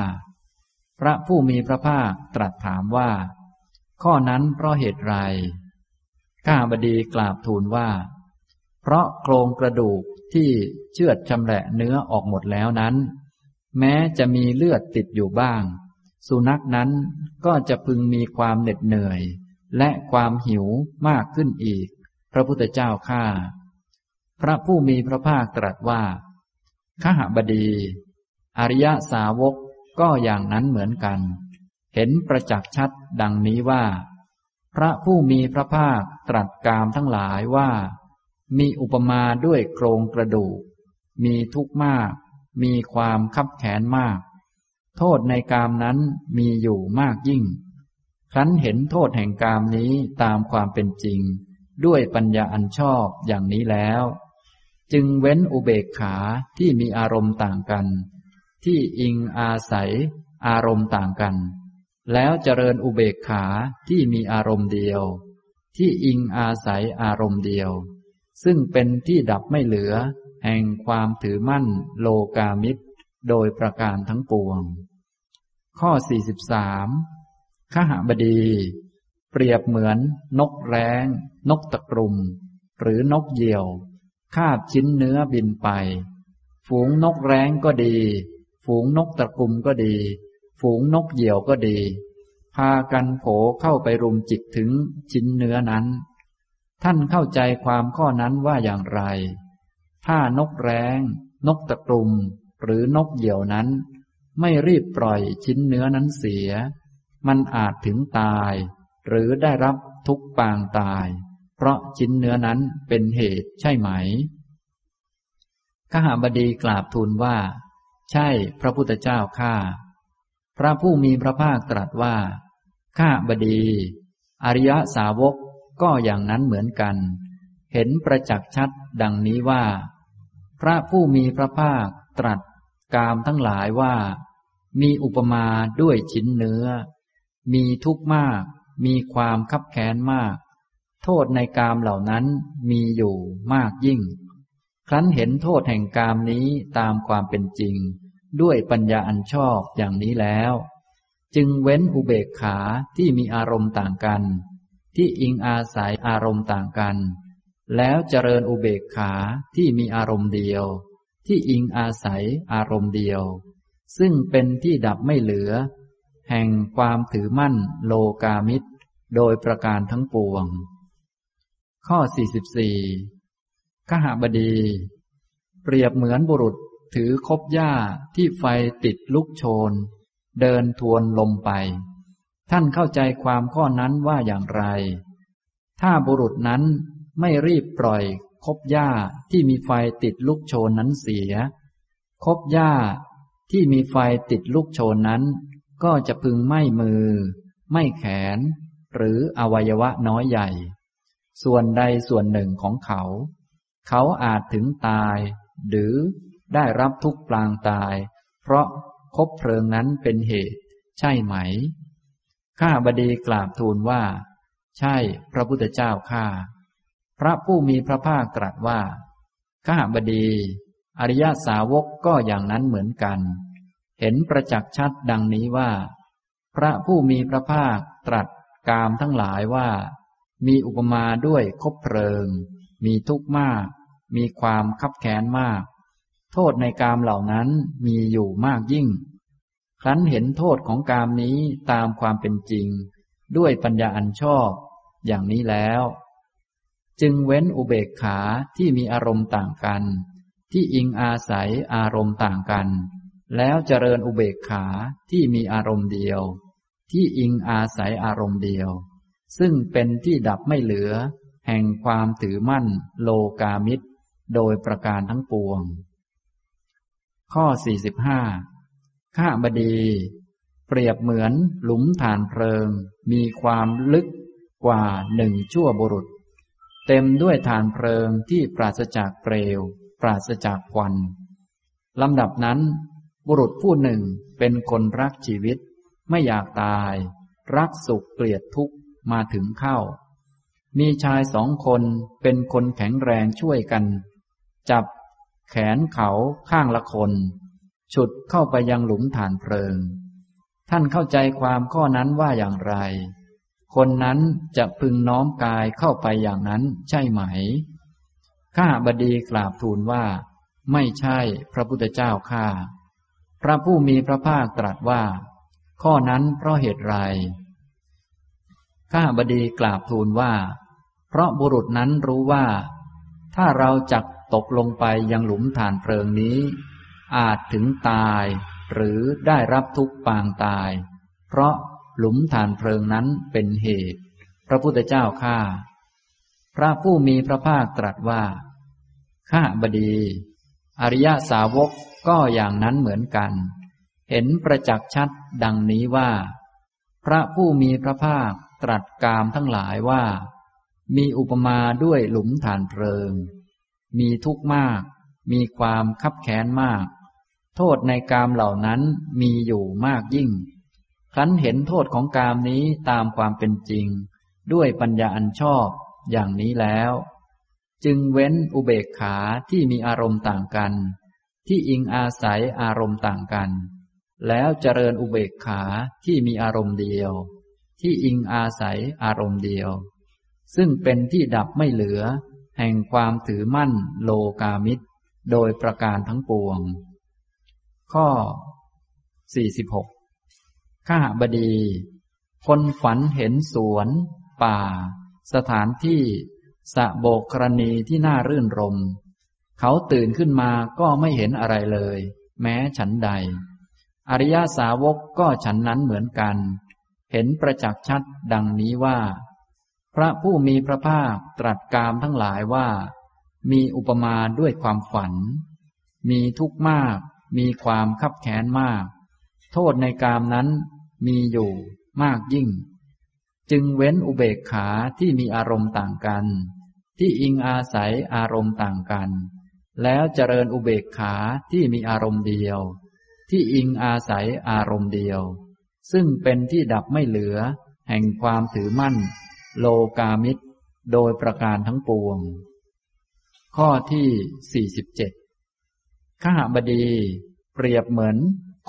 พระผู้มีพระภาคตรัสถามว่า ข้อนั้นเพราะเหตุไร ข้าบดีกราบทูลว่า เพราะโครงกระดูกที่เชือดชำแหละเนื้อออกหมดแล้วนั้น แม้จะมีเลือดติดอยู่บ้าง สุนัขนั้นก็จะพึงมีความเหน็ดเหนื่อย และความหิวมากขึ้นอีก พระพุทธเจ้าข้าพระผู้มีพระภาคตรัสว่าขหบดี อริยสาวกก็อย่างนั้นเหมือนกัน เห็นประจักษ์ชัดดังนี้ว่า พระผู้มีพระภาคตรัสกามทั้งหลายว่า มีอุปมาด้วยโครงกระดูก มีทุกข์มาก มีความคับแขนมาก โทษในกามนั้นมีอยู่มากยิ่ง ครั้นเห็นโทษแห่งกามนี้ตามความเป็นจริง ด้วยปัญญาอันชอบอย่างนี้แล้ว จึงเว้นอุเบกขาที่มีอารมณ์ต่างกัน ที่อิงอาศัยอารมณ์ต่างกัน แล้วเจริญอุเบกขาที่มีอารมณ์เดียว ที่อิงอาศัยอารมณ์เดียว ซึ่งเป็นที่ดับไม่เหลือ แห่งความถือมั่นโลกามิตร โดยประการทั้งปวง ข้อ 43ขหบดี เปรียบเหมือนนกแร้ง นกตะกรุม หรือนกเหยี่ยว คาบชิ้นเนื้อบินไป ฝูงนกแร้งก็ดี ฝูงนกตะกรุมก็ดี ฝูงนกเหยี่ยวก็ดี พากันโผเข้าไปรุมจิกถึงชิ้นเนื้อนั้น ท่านเข้าใจความข้อนั้นว่าอย่างไร ถ้านกแร้ง นกตะกรุม หรือนกเหยี่ยวนั้น ไม่รีบปล่อยชิ้นเนื้อนั้นเสีย มันอาจถึงตาย หรือได้รับทุกปางตาย เพราะชิ้นเนื้อนั้นเป็นเหตุใช่ไหมขหาบดีกราบทูลว่า ใช่พระพุทธเจ้าข้าพระผู้มีพระภาคตรัสว่า ข้าบดี อริยสาวก ก็อย่างนั้นเหมือนกัน เห็นประจักษ์ชัดดังนี้ว่า พระผู้มีพระภาคตรัสกามทั้งหลายว่า มีอุปมาด้วยชิ้นเนื้อ มีทุกข์มาก มีความคับแค้นมาก โทษในกามเหล่านั้นมีอยู่มากยิ่ง ครั้นเห็นโทษแห่งกามนี้ตามความเป็นจริง ด้วยปัญญาอันชอบอย่างนี้แล้ว จึงเว้นอุเบกขาที่มีอารมณ์ต่างกัน ที่อิงอาศัยอารมณ์ต่างกัน แล้วเจริญอุเบกขาที่มีอารมณ์เดียว ที่อิงอาศัยอารมณ์เดียว ซึ่งเป็นที่ดับไม่เหลือ แห่งความถือมั่นโลกามิตร โดยประการทั้งปวง ข้อ 44ขหบดี เปรียบเหมือนบุรุษถือคบหญ้าที่ไฟติดลุกโชน เดินทวนลมไป ท่านเข้าใจความข้อนั้นว่าอย่างไร ถ้าบุรุษนั้นไม่รีบปล่อยคบหญ้าที่มีไฟติดลุกโชนนั้นเสีย คบหญ้าที่มีไฟติดลุกโชนนั้น ก็จะพึงไม่มือ ไม่แขน หรืออวัยวะน้อยใหญ่ ส่วนใดส่วนหนึ่งของเขา เขาอาจถึงตาย หรือได้รับทุกปลางตาย เพราะคบเพลิงนั้นเป็นเหตุ ใช่ไหม ข้าบดีกราบทูลว่า ใช่พระพุทธเจ้าข้าพระผู้มีพระภาคตรัสว่า ข้าบดี อริยสาวกก็อย่างนั้นเหมือนกัน เห็นประจักษ์ชัดดังนี้ว่า พระผู้มีพระภาคตรัสกามทั้งหลายว่า มีอุปมาด้วยคบเพลิง มีทุกข์มาก มีความคับแค้นมาก โทษในกามเหล่านั้นมีอยู่มากยิ่ง ครั้นเห็นโทษของกามนี้ตามความเป็นจริง ด้วยปัญญาอันชอบอย่างนี้แล้ว จึงเว้นอุเบกขาที่มีอารมณ์ต่างกัน ที่อิงอาศัยอารมณ์ต่างกัน แล้วเจริญอุเบกขาที่มีอารมณ์เดียว ที่อิงอาศัยอารมณ์เดียว ซึ่งเป็นที่ดับไม่เหลือ แห่งความถือมั่นโลกามิตร โดยประการทั้งปวง ข้อ 45 ข้าบดี เปรียบเหมือนหลุมฐานเพลิง มีความลึกกว่าหนึ่งชั่วบุรุษ เต็มด้วยฐานเพลิงที่ปราศจากเปลว ปราศจากควันลำดับนั้น บุรุษผู้หนึ่งเป็นคนรักชีวิต ไม่อยากตาย รักสุขเกลียดทุกข์มาถึงเข้า มีชายสองคนเป็นคนแข็งแรงช่วยกัน จับแขนเขาข้างละคน ฉุดเข้าไปยังหลุมฐานเพลิง ท่านเข้าใจความข้อนั้นว่าอย่างไร คนนั้นจะพึงน้อมกายเข้าไปอย่างนั้นใช่ไหม ข้าบดีกราบทูลว่า ไม่ใช่พระพุทธเจ้าข้า พระผู้มีพระภาคตรัสว่า ข้อนั้นเพราะเหตุไร ข้าบดีกราบทูลว่า เพราะบุรุษนั้นรู้ว่า ถ้าเราจักตกลงไปยังหลุมฐานเพลิงนี้ อาจถึงตาย หรือได้รับทุกปางตาย เพราะหลุมฐานเพลิงนั้นเป็นเหตุ พระพุทธเจ้าข้าพระผู้มีพระภาคตรัสว่าข้าบดี อริยสาวกก็อย่างนั้นเหมือนกัน เห็นประจักษ์ชัดดังนี้ว่า พระผู้มีพระภาคตรัสกามทั้งหลายว่า มีอุปมาด้วยหลุมฐานเพลิง มีทุกข์มาก มีความคับแค้นมาก โทษในกามเหล่านั้นมีอยู่มากยิ่ง ครั้นเห็นโทษของกามนี้ตามความเป็นจริง ด้วยปัญญาอันชอบอย่างนี้แล้ว จึงเว้นอุเบกขาที่มีอารมณ์ต่างกัน ที่อิงอาศัยอารมณ์ต่างกัน แล้วเจริญอุเบกขาที่มีอารมณ์เดียว ที่อิงอาศัยอารมณ์เดียว ซึ่งเป็นที่ดับไม่เหลือ แห่งความถือมั่นโลกามิตร โดยประการทั้งปวง ข้อ 46ข้าบดี คนฝันเห็นสวน ป่า สถานที่สะโบกกรณีที่น่ารื่นรม เขาตื่นขึ้นมาก็ไม่เห็นอะไรเลย แม้ฉันใด อริยาสาวกก็ฉันนั้นเหมือนกัน เห็นประจักษ์ชัดดังนี้ว่า พระผู้มีพระภาคตรัสกามทั้งหลายว่า มีอุปมาด้วยความฝัน มีทุกข์มาก มีความคับแค้นมาก โทษในกามนั้นมีอยู่มากยิ่ง จึงเว้นอุเบกขาที่มีอารมณ์ต่างกัน ที่อิงอาศัยอารมณ์ต่างกัน แล้วเจริญอุเบกขาที่มีอารมณ์เดียว ที่อิงอาศัยอารมณ์เดียว ซึ่งเป็นที่ดับไม่เหลือ แห่งความถือมั่น โลกามิตรโดยประการทั้งปวง ข้อที่ 47 ข้าบดี เปรียบเหมือน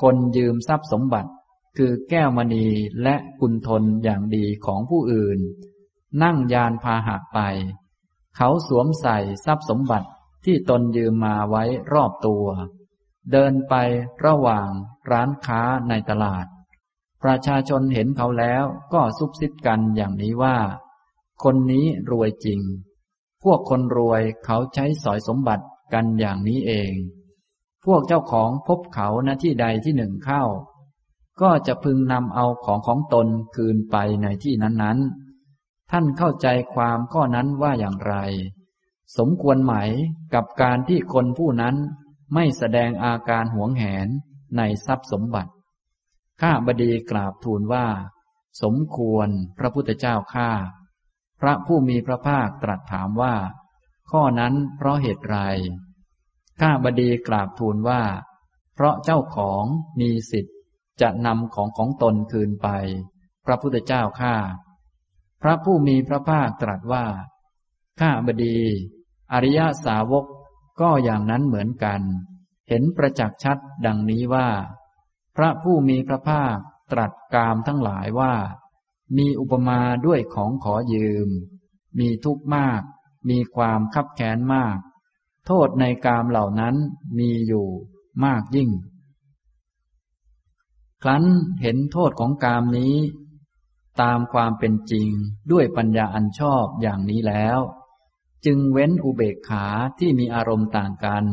คนยืมทรัพย์สมบัติ คือแก้วมณีและกุณทนอย่างดีของผู้อื่น นั่งยานพาหะไป เขาสวมใส่ทรัพย์สมบัติที่ตนยืมมาไว้รอบตัว เดินไประหว่างร้านค้าในตลาด ประชาชนเห็นเขาแล้วก็ซุบซิบกันอย่างนี้ว่า คนนี้รวยจริง พวกคนรวยเขาใช้สอยสมบัติกันอย่างนี้เอง พวกเจ้าของพบเขาณที่ใดที่หนึ่งเข้า ก็จะพึงนำเอาของของตนคืนไปในที่นั้นๆ ท่านเข้าใจความข้อนั้นว่าอย่างไร สมควรไหมกับการที่คนผู้นั้นไม่แสดงอาการหวงแหนในทรัพย์สมบัติ ข้าบดีกราบทูลว่า สมควรพระพุทธเจ้าข้า พระผู้มีพระภาคตรัสถามว่า ข้อนั้นเพราะเหตุไร ข้าบดีกราบทูลว่า เพราะเจ้าของมีสิทธิ์จะนำของของตนคืนไป พระพุทธเจ้าข้าพระผู้มีพระภาคตรัสว่า ข้าบดี อริยสาวกก็อย่างนั้นเหมือนกัน เห็นประจักษ์ชัดดังนี้ว่า พระผู้มีพระภาคตรัสกามทั้งหลายว่า มีอุปมาด้วยของขอยืม มีทุกข์มาก มีความคับแค้นมาก โทษในกามเหล่านั้นมีอยู่มากยิ่ง ครั้นเห็นโทษของกามนี้ ตามความเป็นจริงด้วยปัญญาอันชอบอย่างนี้แล้ว จึงเว้นอุเบกขาที่มีอารมณ์ต่างกัน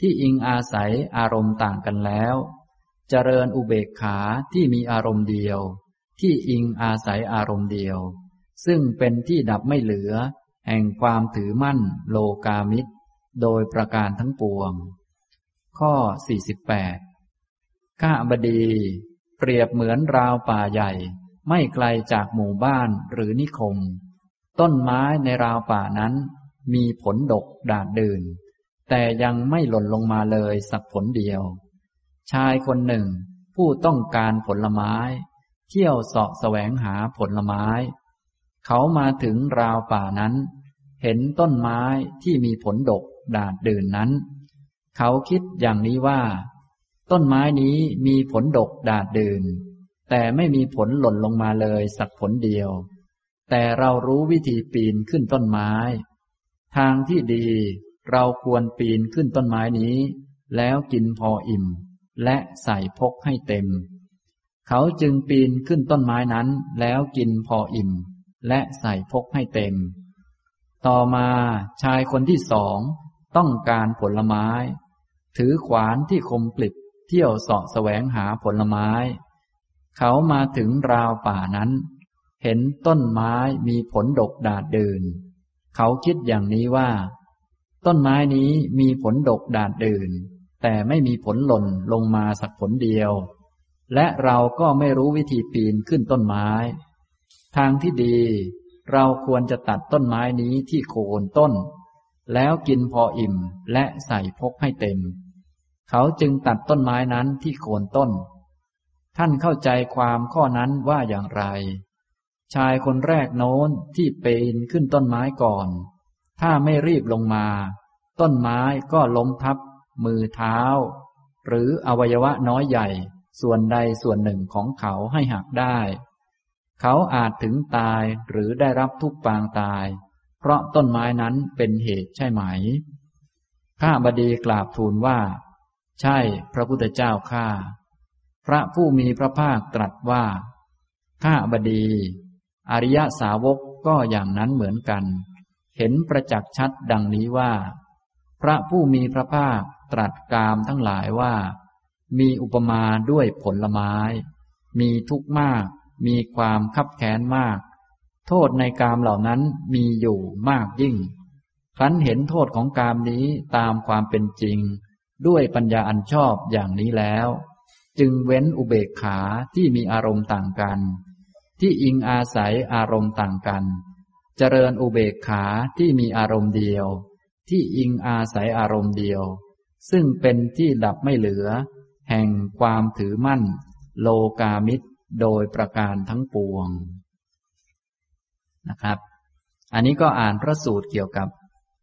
ที่อิงอาศัยอารมณ์ต่างกันแล้ว เจริญอุเบกขาที่มีอารมณ์เดียว ที่อิงอาศัยอารมณ์เดียว ซึ่งเป็นที่ดับไม่เหลือ แห่งความถือมั่นโลกามิตร โดยประการทั้งปวง ข้อ 48 ข้าบดี เปรียบเหมือนราวป่าใหญ่ ไม่ไกลจากหมู่บ้านหรือนิคม ต้นไม้ในราวป่านั้น มีผลดกดาดดื่น แต่ยังไม่หล่นลงมาเลยสักผลเดียว ชายคนหนึ่ง ผู้ต้องการผลไม้ เที่ยวเสาะแสวงหาผลไม้ เขามาถึงราวป่านั้น เห็นต้นไม้ที่มีผลดก ดาดดื่นนั้น เขาคิดอย่างนี้ว่า ต้นไม้นี้มีผลดกดาดดื่น แต่ไม่มีผลหล่นลงมาเลยสักผลเดียว แต่เรารู้วิธีปีนขึ้นต้นไม้ ทางที่ดีเราควรปีนขึ้นต้นไม้นี้ แล้วกินพออิ่ม และใส่พกให้เต็ม เขาจึงปีนขึ้นต้นไม้นั้น แล้วกินพออิ่ม และใส่พกให้เต็ม ต่อมาชายคนที่สอง ต้องการผลไม้ ถือขวานที่คมกลิบเที่ยวเสาะแสวงหาผลไม้ เขามาถึงราวป่านั้น เห็นต้นไม้มีผลดกดาดเดิน เขาคิดอย่างนี้ว่า ต้นไม้นี้มีผลดกดาดเดิน แต่ไม่มีผลหล่นลงมาสักผลเดียว และเราก็ไม่รู้วิธีปีนขึ้นต้นไม้ ทางที่ดี เราควรจะตัดต้นไม้นี้ที่โคนต้น แล้วกินพออิ่มและใส่พกให้เต็ม เขาจึงตัดต้นไม้นั้นที่โคนต้น ท่านเข้าใจความข้อนั้นว่าอย่างไร ชายคนแรกโน้นที่ปีนขึ้นต้นไม้ก่อน ถ้าไม่รีบลงมา ต้นไม้ก็ล้มทับ มือเท้า หรืออวัยวะน้อยใหญ่ ส่วนใดส่วนหนึ่งของเขาให้หักได้ เขาอาจถึงตายหรือได้รับทุกปางตาย เพราะต้นไม้นั้นเป็นเหตุใช่ไหม ข้าบดีกราบทูลว่า ใช่พระพุทธเจ้าข้า พระผู้มีพระภาคตรัสว่า ข้าบดี อริยสาวกก็อย่างนั้นเหมือนกัน เห็นประจักษ์ชัดดังนี้ว่า พระผู้มีพระภาคตรัสกามทั้งหลายว่า มีอุปมาด้วยผลไม้ มีทุกข์มาก มีความคับแค้นมาก โทษในกามเหล่านั้นมีอยู่มากยิ่งครั้นเห็นโทษของกามนี้ตามความเป็นจริง ด้วยปัญญาอันชอบอย่างนี้แล้ว จึงเว้นอุเบกขาที่มีอารมณ์ต่างกัน ที่อิงอาศัยอารมณ์ต่างกัน เจริญอุเบกขาที่มีอารมณ์เดียว ที่อิงอาศัยอารมณ์เดียว ซึ่งเป็นที่ดับไม่เหลือ แห่งความถือมั่น โลกามิตรโดยประการทั้งปวง นะครับ อันนี้ก็อ่านพระสูตรเกี่ยวกับ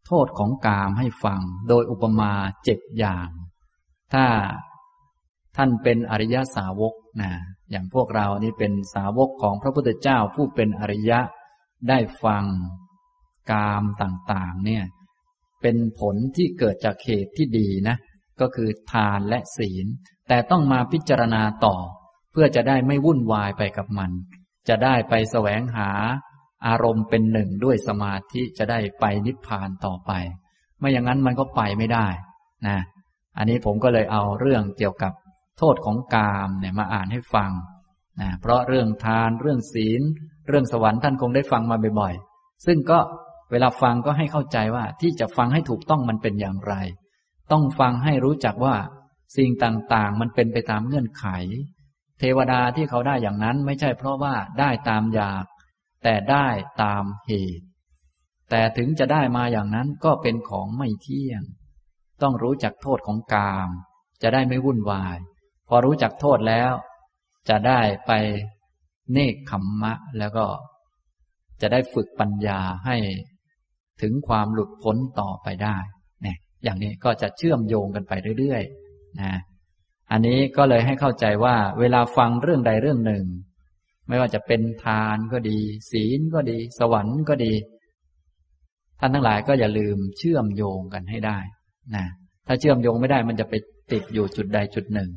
โทษของกามให้ฟัง โดยอุปมาเจ็ดอย่าง ถ้าท่านเป็นอริยสาวกนะอย่างพวกเรานี่เป็นสาวกของพระพุทธเจ้าผู้เป็นอริยะได้ฟังกามต่างๆ เนี่ย เป็นผลที่เกิดจากเหตุที่ดีนะ ก็คือทานและศีล แต่ต้องมาพิจารณาต่อ เพื่อจะได้ไม่วุ่นวายไปกับมัน จะได้ไปแสวงหา อารมณ์เป็นหนึ่งด้วยสมาธิจะได้ไปนิพพานต่อไป ไม่อย่างนั้นมันก็ไปไม่ได้นะอันนี้ผมก็เลยเอาเรื่องเกี่ยวกับโทษของกามเนี่ยมาอ่านให้ฟังนะเพราะเรื่องทานเรื่องศีล เรื่องสวรรค์ท่านคงได้ฟังมาบ่อยๆ ซึ่งก็เวลาฟังก็ให้เข้าใจว่าที่จะฟังให้ถูกต้องมันเป็นอย่างไร ต้องฟังให้รู้จักว่าสิ่งต่างๆ มันเป็นไปตามเงื่อนไข เทวดาที่เขาได้อย่างนั้นไม่ใช่เพราะว่าได้ตามอยาก แต่ได้ตามเหตุ แต่ถึงจะได้มาอย่างนั้นก็เป็นของไม่เที่ยง ต้องรู้จักโทษของกาม จะได้ไม่วุ่นวาย พอรู้จักโทษแล้ว จะได้ไปเนคขมมะ แล้วก็จะได้ฝึกปัญญาให้ถึงความหลุดพ้นต่อไปได้เนี่ยอย่างนี้ก็จะเชื่อมโยงกันไปเรื่อยๆนะอันนี้ก็เลยให้เข้าใจว่าเวลาฟังเรื่องใดเรื่องหนึ่ง ไม่ว่าจะเป็นทานก็ดี ศีลก็ดี สวรรค์ก็ดี ท่านทั้งหลายก็อย่าลืมเชื่อมโยงกันให้ได้นะถ้าเชื่อมโยงไม่ได้มันจะไปติดอยู่จุดใดจุดหนึ่ง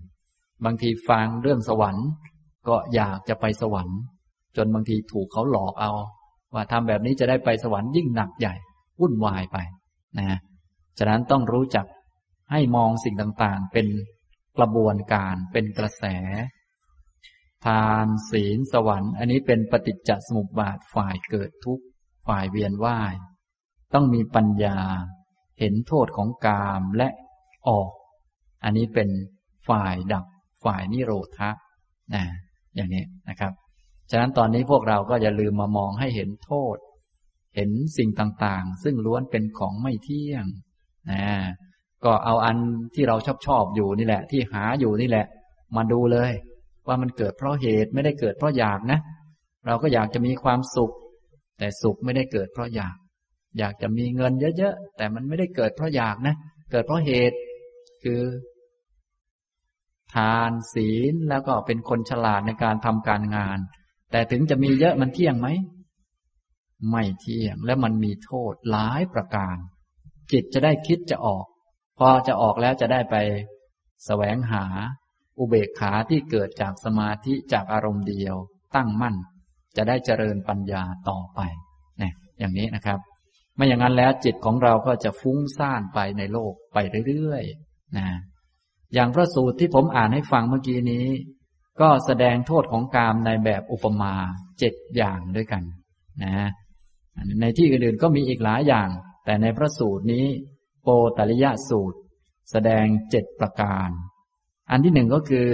บางทีฟังเรื่องสวรรค์ก็อยากจะไปสวรรค์ จนบางทีถูกเขาหลอกเอา ว่าทำแบบนี้จะได้ไปสวรรค์ยิ่งหนักใหญ่วุ่นวายไปนะฉะนั้นต้องรู้จักให้มองสิ่งต่างๆ เป็นกระบวนการเป็นกระแส ทานศีลสวรรค์ อันนี้เป็นปฏิจจสมุปบาทฝ่ายเกิดทุกข์ฝ่ายเวียนว่าย ต้องมีปัญญา เห็นโทษของกามและออก อันนี้เป็นฝ่ายดับฝ่ายนิโรธะนะอย่างนี้นะครับ ฉะนั้นตอนนี้พวกเราก็อย่าลืมมามองให้เห็นโทษ เห็นสิ่งต่างๆ ซึ่งล้วนเป็นของไม่เที่ยงนะก็เอาอันที่เราชอบชอบอยู่นี่แหละ ที่หาอยู่นี่แหละ มาดูเลย ว่ามันเกิดเพราะเหตุไม่ได้เกิดเพราะอยากนะ เราก็อยากจะมีความสุข แต่สุขไม่ได้เกิดเพราะอยาก อยากจะมีเงินเยอะๆแต่มันไม่ได้เกิดเพราะอยากนะ เกิดเพราะเหตุคือ ทานศีลแล้วก็เป็นคนฉลาดในการทำการงาน แต่ถึงจะมีเยอะมันเที่ยงไหมไม่เที่ยงและมันมีโทษหลายประการ จิตจะได้คิดจะออก พอจะออกแล้วจะได้ไปสแสวงหา อุเบกขาที่เกิดจากสมาธิจากอารมณ์เดียว ตั้งมั่น จะได้เจริญปัญญาต่อไปนี่ยอย่างนี้นะครับ ไม่อย่างนั้นแล้วจิตของเราก็จะฟุ้งซ่านไปในโลกไปเรื่อยๆนะอย่างพระสูตรที่ผมอ่านให้ฟังเมื่อกี้นี้ ก็แสดงโทษของกามในแบบอุปมาเจ็ดอย่างด้วยกันนะในที่อื่นๆก็มีอีกหลายอย่าง แต่ในพระสูตรนี้ โปตริยะสูตร แสดงเจ็ดประการ อันที่หนึ่งก็คือ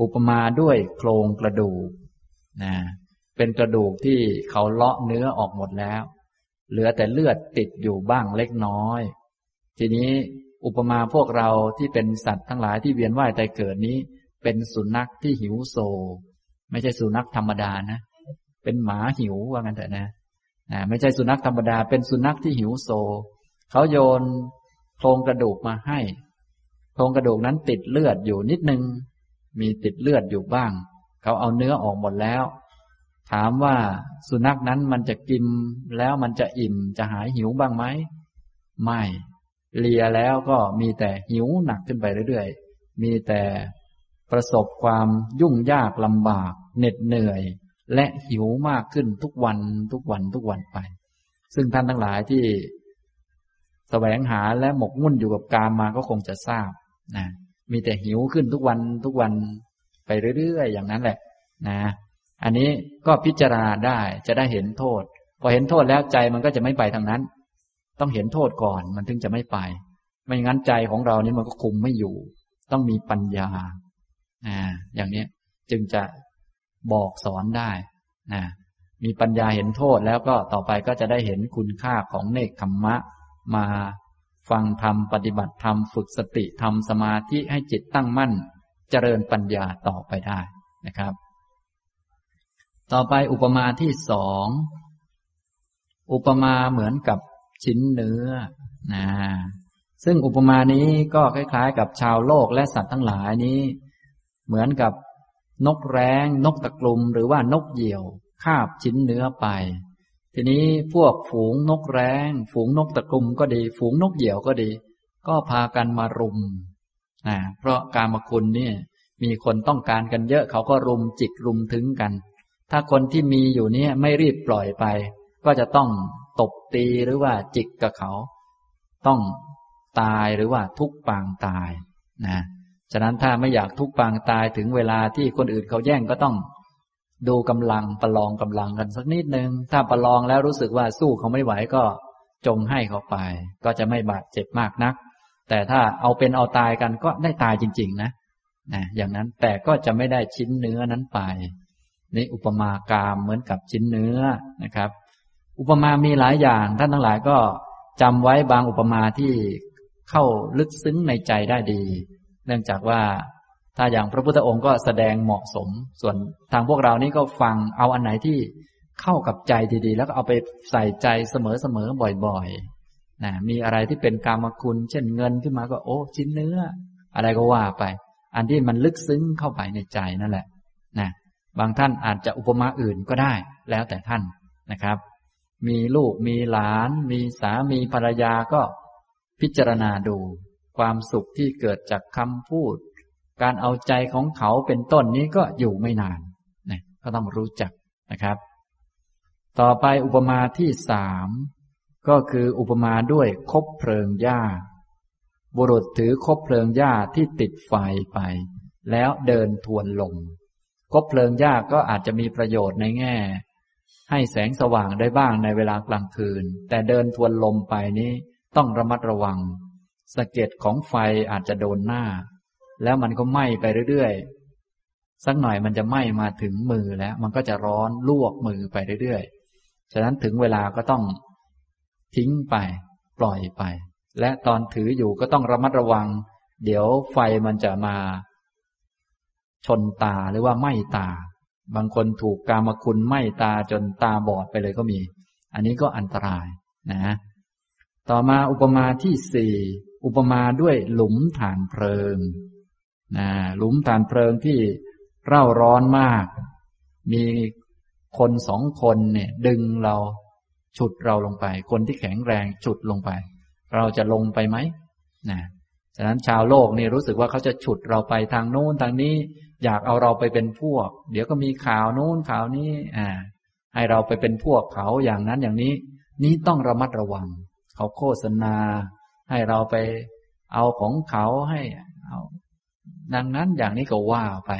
อุปมาด้วยโครงกระดูกนะเป็นกระดูกที่เขาเลาะเนื้อออกหมดแล้ว เหลือแต่เลือดติดอยู่บ้างเล็กน้อย ทีนี้อุปมาพวกเราที่เป็นสัตว์ทั้งหลายที่เวียนว่ายตายเกิดนี้ เป็นสุนัขที่หิวโซ ไม่ใช่สุนัขธรรมดานะ เป็นหมาหิวว่างั้นเถอะนะนะไม่ใช่สุนัขธรรมดา เป็นสุนัขที่หิวโซ เขาโยนโครงกระดูกมาให้ รงกระดูกนั้นติดเลือดอยู่นิดนึง มีติดเลือดอยู่บ้าง เขาเอาเนื้อออกหมดแล้ว ถามว่าสุนัขนั้นมันจะกินแล้วมันจะอิ่มจะหายหิวบ้างไหม ไม่ เลียแล้วก็มีแต่หิวหนักขึ้นไปเรื่อยๆ มีแต่ประสบความยุ่งยากลำบาก เหน็ดเหนื่อย และหิวมากขึ้นทุกวันทุกวันทุกวันไป ซึ่งท่านทั้งหลายที่แสวงหาและหมกมุ่นอยู่กับการมาก็คงจะทราบ นะมีแต่หิวขึ้นทุกวันทุกวันไปเรื่อยๆอย่างนั้นแหละ นะ อันนี้ก็พิจารณาได้จะได้เห็นโทษ พอเห็นโทษแล้วใจมันก็จะไม่ไปทางนั้น ต้องเห็นโทษก่อนมันถึงจะไม่ไป ไม่งั้นใจของเรานี่มันก็คุมไม่อยู่ ต้องมีปัญญาอ่าอย่างนี้จึงจะบอกสอนได้นะมีปัญญาเห็นโทษแล้วก็ต่อไปก็จะได้เห็นคุณค่าของเนคขมมะ มา ฟังธรรมปฏิบัติธรรมฝึกสติทำสมาธิให้จิตตั้งมั่น เจริญปัญญาต่อไปได้นะครับ ต่อไปอุปมาที่สองอุปมาเหมือนกับชิ้นเนื้อนะซึ่งอุปมานี้ก็คล้ายๆ กับชาวโลกและสัตว์ทั้งหลายนี้ เหมือนกับนกแร้ง นกตะกลุมหรือว่านกเหยี่ยวคาบชิ้นเนื้อไป ทีนี้พวกฝูงนกแร้ง ฝูงนกตะกลุมก็ดี ฝูงนกเหยี่ยวก็ดี ก็พากันมารุมนะเพราะการมาคุณนี่มีคนต้องการกันเยอะเขาก็รุมจิกรุมถึงกัน ถ้าคนที่มีอยู่เนี่ยไม่รีบปล่อยไป ก็จะต้องตบตีหรือว่าจิกกับเขา ต้องตายหรือว่าทุกปางตายนะฉะนั้นถ้าไม่อยากทุกปางตายถึงเวลาที่คนอื่นเขาแย่งก็ต้อง ดูกำลังประลองกำลังกันสักนิดนึง ถ้าประลองแล้วรู้สึกว่าสู้เขาไม่ไหวก็จงให้เขาไป ก็จะไม่บาดเจ็บมากนัก แต่ถ้าเอาเป็นเอาตายกันก็ได้ตายจริง ๆ นะนะอย่างนั้นแต่ก็จะไม่ได้ชิ้นเนื้อนั้นไปนี่อุปมากามเหมือนกับชิ้นเนื้อนะครับ อุปมามีหลายอย่าง ท่านทั้งหลายก็จำไว้บางอุปมาที่เข้าลึกซึ้งในใจได้ดี เนื่องจากว่า ถ้าอย่างพระพุทธองค์ก็แสดงเหมาะสม ส่วนทางพวกเรานี่ก็ฟังเอาอันไหนที่เข้ากับใจดีๆ แล้วก็เอาไปใส่ใจเสมอๆบ่อยๆนะมีอะไรที่เป็นกรรมคุณ เช่นเงินขึ้นมาก็โอ้ชิ้นเนื้อ อะไรก็ว่าไป อันที่มันลึกซึ้งเข้าไปในใจนั่นแหละนะบางท่านอาจจะอุปมาอื่นก็ได้ แล้วแต่ท่านนะครับ มีลูกมีหลาน มีสามีภรรยาก็พิจารณาดู ความสุขที่เกิดจากคำพูด การเอาใจของเขาเป็นต้นนี้ก็อยู่ไม่นานนะก็ต้องรู้จักนะครับ ต่อไปอุปมาที่สามก็คืออุปมาด้วยคบเพลิงหญ้า บุรุษถือคบเพลิงหญ้าที่ติดไฟไป แล้วเดินทวนลมคบเพลิงหญ้าก็อาจจะมีประโยชน์ในแง่ ให้แสงสว่างได้บ้างในเวลากลางคืน แต่เดินทวนลมไปนี้ต้องระมัดระวังสะเก็ดของไฟอาจจะโดนหน้า แล้วมันก็ไหม้ไปเรื่อยๆ สักหน่อยมันจะไหม้มาถึงมือแล้ว มันก็จะร้อนลวกมือไปเรื่อยๆ ฉะนั้นถึงเวลาก็ต้องทิ้งไป ปล่อยไป และตอนถืออยู่ก็ต้องระมัดระวัง เดี๋ยวไฟมันจะมา ชนตาหรือว่าไหม้ตา บางคนถูกกามคุณไหม้ตาจนตาบอดไปเลยก็มี อันนี้ก็อันตรายนะ ต่อมาอุปมาที่สี่อุปมาด้วยหลุมฐานเพลิง นะหลุมฐานเพลิงที่เร่าร้อนมาก มีคนสองคนเนี่ย ดึงเราฉุดเราลงไป คนที่แข็งแรงฉุดลงไป เราจะลงไปไหมนะฉะนั้นชาวโลกนี่รู้สึกว่าเขาจะฉุดเราไปทางโน้นทางนี้ อยากเอาเราไปเป็นพวก เดี๋ยวก็มีข่าวโน้นข่าวนี้ อ่า ให้เราไปเป็นพวกเขาอย่างนั้นอย่างนี้ นี้ต้องระมัดระวัง เขาโฆษณา ให้เราไปเอาของเขาให้เอา ดังนั้นอย่างนี้ก็ว่าไป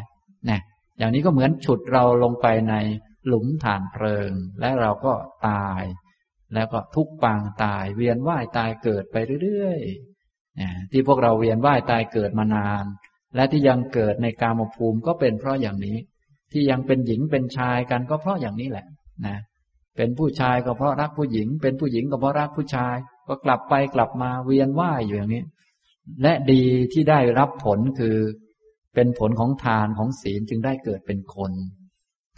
นะอย่างนี้ก็เหมือนฉุดเราลงไปในหลุมฐานเพลิง และเราก็ตาย แล้วก็ทุกปางตาย เวียนว่ายตายเกิดไปเรื่อยๆที่พวกเราเวียนว่ายตายเกิดมานาน และที่ยังเกิดในกามภูมิก็เป็นเพราะอย่างนี้ ที่ยังเป็นหญิงเป็นชายกันก็เพราะอย่างนี้แหละนะเป็นผู้ชายก็เพราะรักผู้หญิง เป็นผู้หญิงก็เพราะรักผู้ชาย ก็กลับไปกลับมาเวียนว่ายอยู่อย่างนี้ และดีที่ได้รับผลคือ เป็นผลของทานของศีลจึงได้เกิดเป็นคน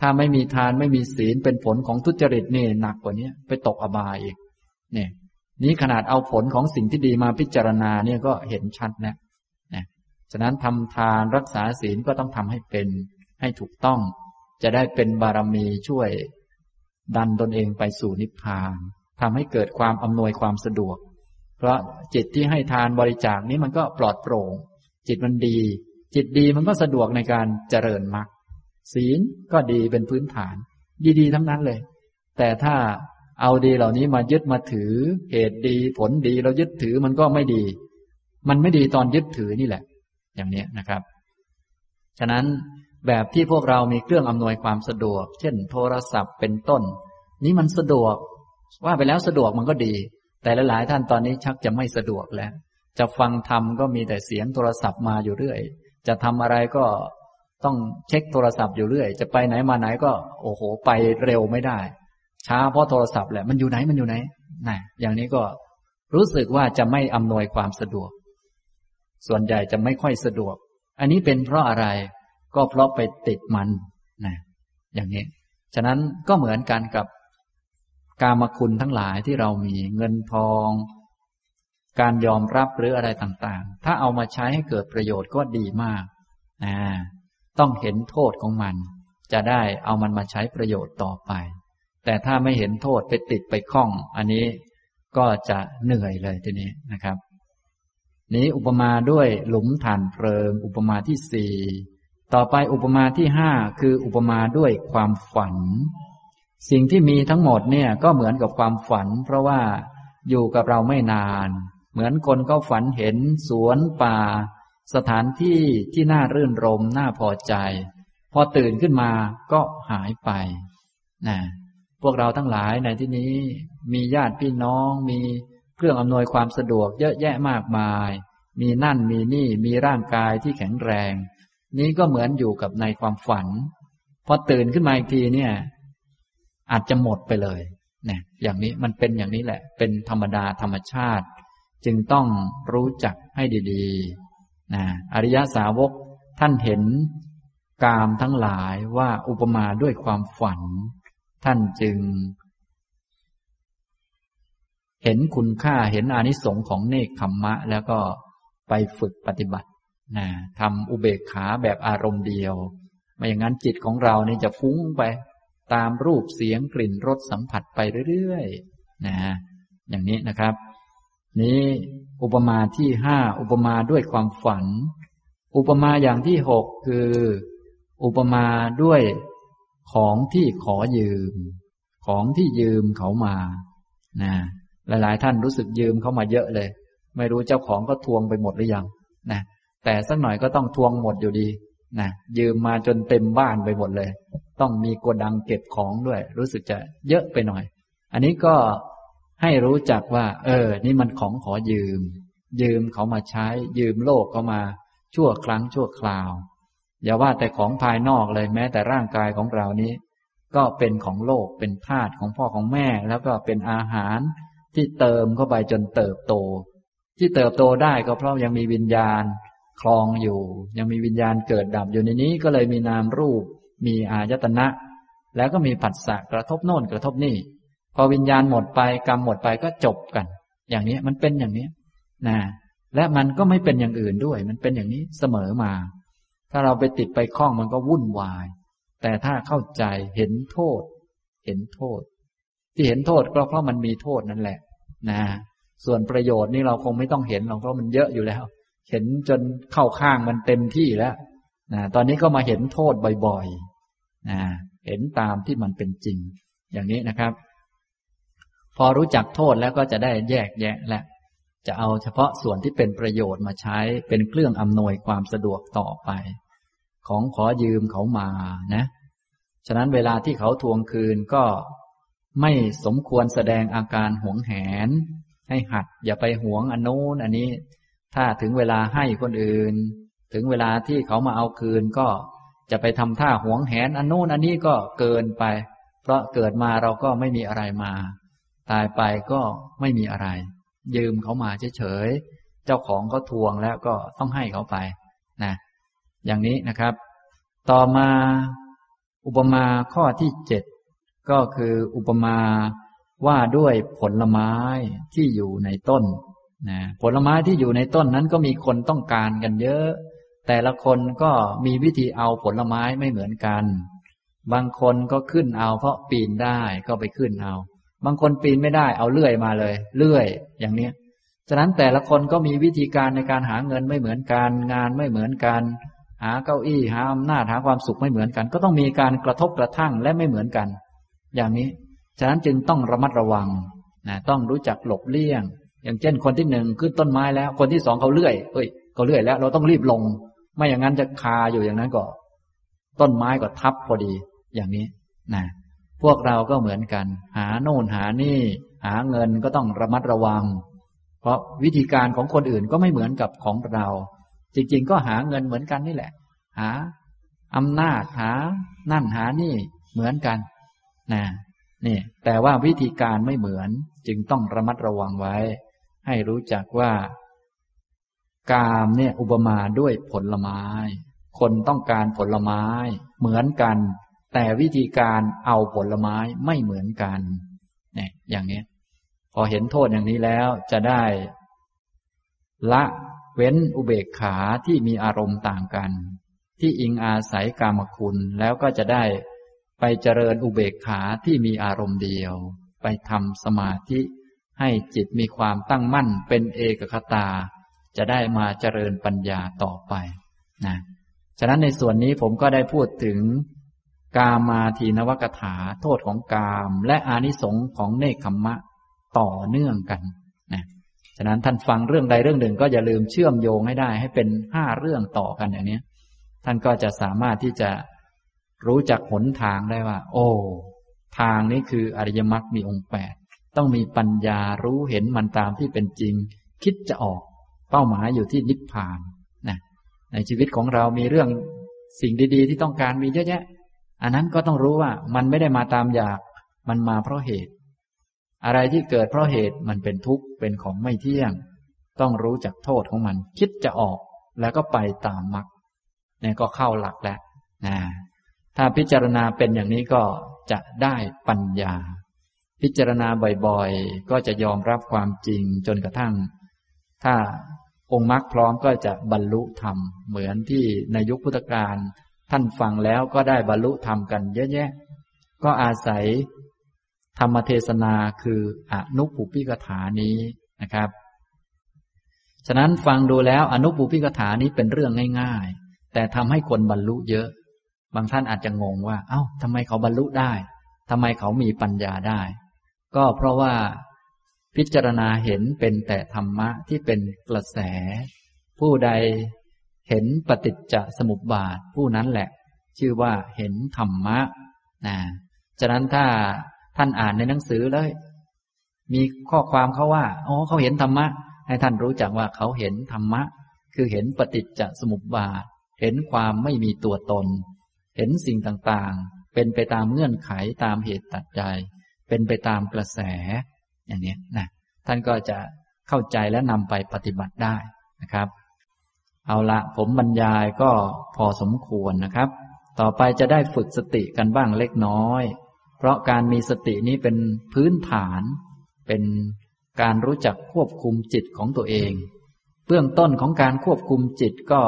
ถ้าไม่มีทานไม่มีศีลเป็นผลของทุจริตนี่หนักกว่านี้ไปตกอบายอีกเนี่ยนี้ขนาดเอาผลของสิ่งที่ดีมาพิจารณาเนี่ยก็เห็นชัดนะนะฉะนั้นทำทานรักษาศีลก็ต้องทำให้เป็นให้ถูกต้อง จะได้เป็นบารมีช่วย ดันตนเองไปสู่นิพพานทำให้เกิดความอำนวยความสะดวก เพราะจิตที่ให้ทานบริจาคนี้มันก็ปลอดโปร่ง จิตมันดี จิตดีมันก็สะดวกในการเจริญมรรคศีลก็ดีเป็นพื้นฐาน ดีๆ ทั้งนั้นเลย แต่ถ้าเอาดีเหล่านี้มายึดมาถือ เหตุดีผลดีเรายึดถือมันก็ไม่ดี มันไม่ดีตอนยึดถือนี่แหละ อย่างนี้นะครับ ฉะนั้นแบบที่พวกเรามีเครื่องอำนวยความสะดวก เช่น โทรศัพท์เป็นต้น นี้มันสะดวก ว่าไปแล้วสะดวกมันก็ดี แต่หลายๆท่านตอนนี้ชักจะไม่สะดวกแล้ว จะฟังธรรมก็มีแต่เสียงโทรศัพท์มาอยู่เรื่อย จะทำอะไรก็ต้องเช็คโทรศัพท์อยู่เรื่อย จะไปไหนมาไหนก็ โอ้โห ไปเร็วไม่ได้ ช้าเพราะโทรศัพท์แหละมันอยู่ไหนมันอยู่ไหนนะอย่างนี้ก็รู้สึกว่าจะไม่อำนวยความสะดวก ส่วนใหญ่จะไม่ค่อยสะดวก อันนี้เป็นเพราะอะไร ก็เพราะไปติดมันนะอย่างนี้ ฉะนั้นก็เหมือนกันกับ กามคุณทั้งหลายที่เรามีเงินทอง การยอมรับหรืออะไรต่างๆ ถ้าเอามาใช้ให้เกิดประโยชน์ก็ดีมากนะต้องเห็นโทษของมัน จะได้เอามันมาใช้ประโยชน์ต่อไป แต่ถ้าไม่เห็นโทษไปติดไปคล้อง อันนี้ก็จะเหนื่อยเลยทีนี้นะครับ นี้อุปมาด้วยหลุมฐานเพลิง อุปมาที่สี่ต่อไปอุปมาที่ห้าคืออุปมาด้วยความฝัน สิ่งที่มีทั้งหมดเนี่ยก็เหมือนกับความฝัน เพราะว่าอยู่กับเราไม่นาน เหมือนคนเขาฝันเห็นสวนป่า สถานที่ที่น่ารื่นรมน่าพอใจ พอตื่นขึ้นมาก็หายไปนะพวกเราทั้งหลายในที่นี้มีญาติพี่น้องมีเครื่องอำนวยความสะดวกเยอะแยะมากมาย มีนั่นมีนี่มีร่างกายที่แข็งแรง นี้ก็เหมือนอยู่กับในความฝัน พอตื่นขึ้นมาอีกทีเนี่ย อาจจะหมดไปเลยเนี่ยอย่างนี้มันเป็นอย่างนี้แหละ เป็นธรรมดาธรรมชาติ จึงต้องรู้จักให้ดีๆนะอริยสาวกท่านเห็นกามทั้งหลายว่าอุปมาด้วยความฝัน ท่านจึง เห็นคุณค่าเห็นอานิสงส์ของเนคขมมะ แล้วก็ไปฝึกปฏิบัตินะทำอุเบกขาแบบอารมณ์เดียว ไม่อย่างนั้นจิตของเรานี่จะฟุ้งไป ตามรูปเสียงกลิ่นรสสัมผัสไปเรื่อยๆนะอย่างนี้นะครับ นี้อุปมาที่ห้าอุปมาด้วยความฝัน อุปมาอย่างที่หกคือ อุปมาด้วยของที่ขอยืม ของที่ยืมเขามานะหลายๆ ท่านรู้สึกยืมเขามาเยอะเลย ไม่รู้เจ้าของก็ทวงไปหมดหรือยังนะแต่สักหน่อยก็ต้องทวงหมดอยู่ดีนะยืมมาจนเต็มบ้านไปหมดเลย ต้องมีกดังเก็บของด้วย รู้สึกจะเยอะไปหน่อย อันนี้ก็ให้รู้จักว่า เออ นี่มันของขอยืม ยืมเขามาใช้ ยืมโลกเขามา ชั่วครั้งชั่วคราว อย่าว่าแต่ของภายนอกเลยแม้แต่ร่างกายของเรานี้ ก็เป็นของโลกเป็นธาตุของพ่อของแม่ แล้วก็เป็นอาหารที่เติมเข้าไปจนเติบโต ที่เติบโตได้ก็เพราะยังมีวิญญาณคลองอยู่ ยังมีวิญญาณเกิดดับอยู่ในนี้ก็เลยมีนามรูป มีอายตนะ แล้วก็มีผัสสะกระทบโน่นกระทบนี่ พอวิญญาณหมดไปกรรมหมดไปก็จบกัน อย่างนี้มันเป็นอย่างนี้นะและมันก็ไม่เป็นอย่างอื่นด้วย มันเป็นอย่างนี้เสมอมา ถ้าเราไปติดไปคล้องมันก็วุ่นวาย แต่ถ้าเข้าใจเห็นโทษ เห็นโทษ ที่เห็นโทษก็เพราะมันมีโทษนั่นแหละ นะ ส่วนประโยชน์นี่เราคงไม่ต้องเห็นหรอกเพราะมันเยอะอยู่แล้ว เห็นจนเข้าข้างมันเต็มที่แล้วนะตอนนี้ก็มาเห็นโทษบ่อยๆ นะเห็นตามที่มันเป็นจริง อย่างนี้นะครับ พอรู้จักโทษแล้วก็จะได้แยกแยะและ จะเอาเฉพาะส่วนที่เป็นประโยชน์มาใช้เป็นเครื่องอำนวยความสะดวกต่อไป ของขอยืมเขามานะ ฉะนั้นเวลาที่เขาทวงคืนก็ไม่สมควรแสดงอาการหวงแหน ให้หัด อย่าไปหวงอันโน้นอันนี้ ถ้าถึงเวลาให้คนอื่น ถึงเวลาที่เขามาเอาคืนก็ จะไปทำท่าหวงแหนอันโน้นอันนี้ก็เกินไป เพราะเกิดมาเราก็ไม่มีอะไรมา ตายไปก็ไม่มีอะไร ยืมเขามาเฉยๆเจ้าของก็ทวงแล้วก็ต้องให้เขาไปนะอย่างนี้นะครับ ต่อมาอุปมาข้อที่เจ็ดก็คืออุปมาว่าด้วยผลไม้ที่อยู่ในต้นนะผลไม้ที่อยู่ในต้นนั้นก็มีคนต้องการกันเยอะ แต่ละคนก็มีวิธีเอาผลไม้ไม่เหมือนกัน บางคนก็ขึ้นเอา เพราะปีนได้ก็ไปขึ้นเอา บางคนปีนไม่ได้เอาเลื่อยมาเลย เลื่อยอย่างเนี้ย ฉะนั้นแต่ละคนก็มีวิธีการในการหาเงินไม่เหมือนกัน งานไม่เหมือนกัน หาเก้าอี้หาอำนาจหาความสุขไม่เหมือนกัน ก็ต้องมีการกระทบกระทั่งและไม่เหมือนกัน อย่างนี้ ฉะนั้นจึงต้องระมัดระวังนะต้องรู้จักหลบเลี่ยง อย่างเช่นคนที่หนึ่งขึ้นต้นไม้แล้ว คนที่สองเขาเลื่อยเอ้ยเขาเลื่อยแล้ว เราต้องรีบลง ไม่อย่างนั้นจะคาอยู่อย่างนั้นก็ ต้นไม้ก็ทับพอดีอย่างนี้นะพวกเราก็เหมือนกัน หาโน่นหานี่ หาเงินก็ต้องระมัดระวัง เพราะวิธีการของคนอื่นก็ไม่เหมือนกับของเรา จริง ๆ ก็หาเงินเหมือนกันนี่แหละ หาอำนาจหา นั่นหานี่เหมือนกันนะนี่ แต่ว่าวิธีการไม่เหมือนจึงต้องระมัดระวังไว้ ให้รู้จักว่า กามเนี่ยอุปมาด้วยผลไม้ คนต้องการผลไม้เหมือนกัน แต่วิธีการเอาผลไม้ไม่เหมือนกันเนี่ยอย่างนี้พอเห็นโทษอย่างนี้แล้วจะได้ ละเว้นอุเบกขาที่มีอารมณ์ต่างกัน ที่อิงอาศัยกามคุณแล้วก็จะได้ไปเจริญอุเบกขาที่มีอารมณ์เดียว ไปทำสมาธิให้จิตมีความตั้งมั่นเป็นเอกคตา จะได้มาเจริญปัญญาต่อไปนะฉะนั้นในส่วนนี้ผมก็ได้พูดถึงกามาทีนวกถาโทษของกาม และอานิสงส์ของเนคขมมะต่อเนื่องกันนะฉะนั้นท่านฟังเรื่องใดเรื่องหนึ่งก็อย่าลืมเชื่อมโยงให้ได้ ให้เป็นห้าเรื่องต่อกันอย่างนี้ท่านก็จะสามารถที่จะรู้จักหนทางได้ว่า โอ้ทางนี้คืออริยมรรคมีองค์แปดต้องมีปัญญารู้เห็นมันตามที่เป็นจริง คิดจะออก เป้าหมายอยู่ที่นิพพานนะในชีวิตของเรามีเรื่องสิ่งดี ๆ ที่ต้องการมีเยอะแยะ อันนั้นก็ต้องรู้ว่ามันไม่ได้มาตามอยาก มันมาเพราะเหตุ อะไรที่เกิดเพราะเหตุมันเป็นทุกข์เป็นของไม่เที่ยง ต้องรู้จักโทษของมัน คิดจะออกแล้วก็ไปตามมรรคเนี่ยก็เข้าหลักแล้วนะถ้าพิจารณาเป็นอย่างนี้ก็จะได้ปัญญา พิจารณาบ่อยๆ ก็จะยอมรับความจริงจนกระทั่ง ถ้า องค์มรรคพร้อมก็จะบรรลุธรรม เหมือนที่ในยุคพุทธกาลท่านฟังแล้วก็ได้บรรลุธรรมกันเยอะแยะ ก็อาศัยธรรมเทศนาคืออนุปุพิกถานี้นะครับ ฉะนั้นฟังดูแล้วอนุปุพิกถานี้เป็นเรื่องง่าย ๆ แต่ทำให้คนบรรลุเยอะ บางท่านอาจจะงงว่า เอา้าทำไมเขาบรรลุได้ทำไมเขามีปัญญาได้ ก็เพราะว่า พิจารณาเห็นเป็นแต่ธรรมะที่เป็นกระแส ผู้ใดเห็นปฏิจจสมุปบาทผู้นั้นแหละ ชื่อว่าเห็นธรรมะนะฉะนั้นถ้าท่านอ่านในหนังสือเลย มีข้อความเขาว่าอ๋อเขาเห็นธรรมะ ให้ท่านรู้จักว่าเขาเห็นธรรมะ คือเห็นปฏิจจสมุปบาท เห็นความไม่มีตัวตน เห็นสิ่งต่างๆ เป็นไปตามเงื่อนไขตามเหตุตัดใจ เป็นไปตามกระแส อย่างนี้นะท่านก็จะเข้าใจและนำไปปฏิบัติได้นะครับ เอาละผมบรรยายก็พอสมควรนะครับ ต่อไปจะได้ฝึกสติกันบ้างเล็กน้อย เพราะการมีสตินี้เป็นพื้นฐาน เป็นการรู้จักควบคุมจิตของตัวเอง เบื้องต้นของการควบคุมจิตก็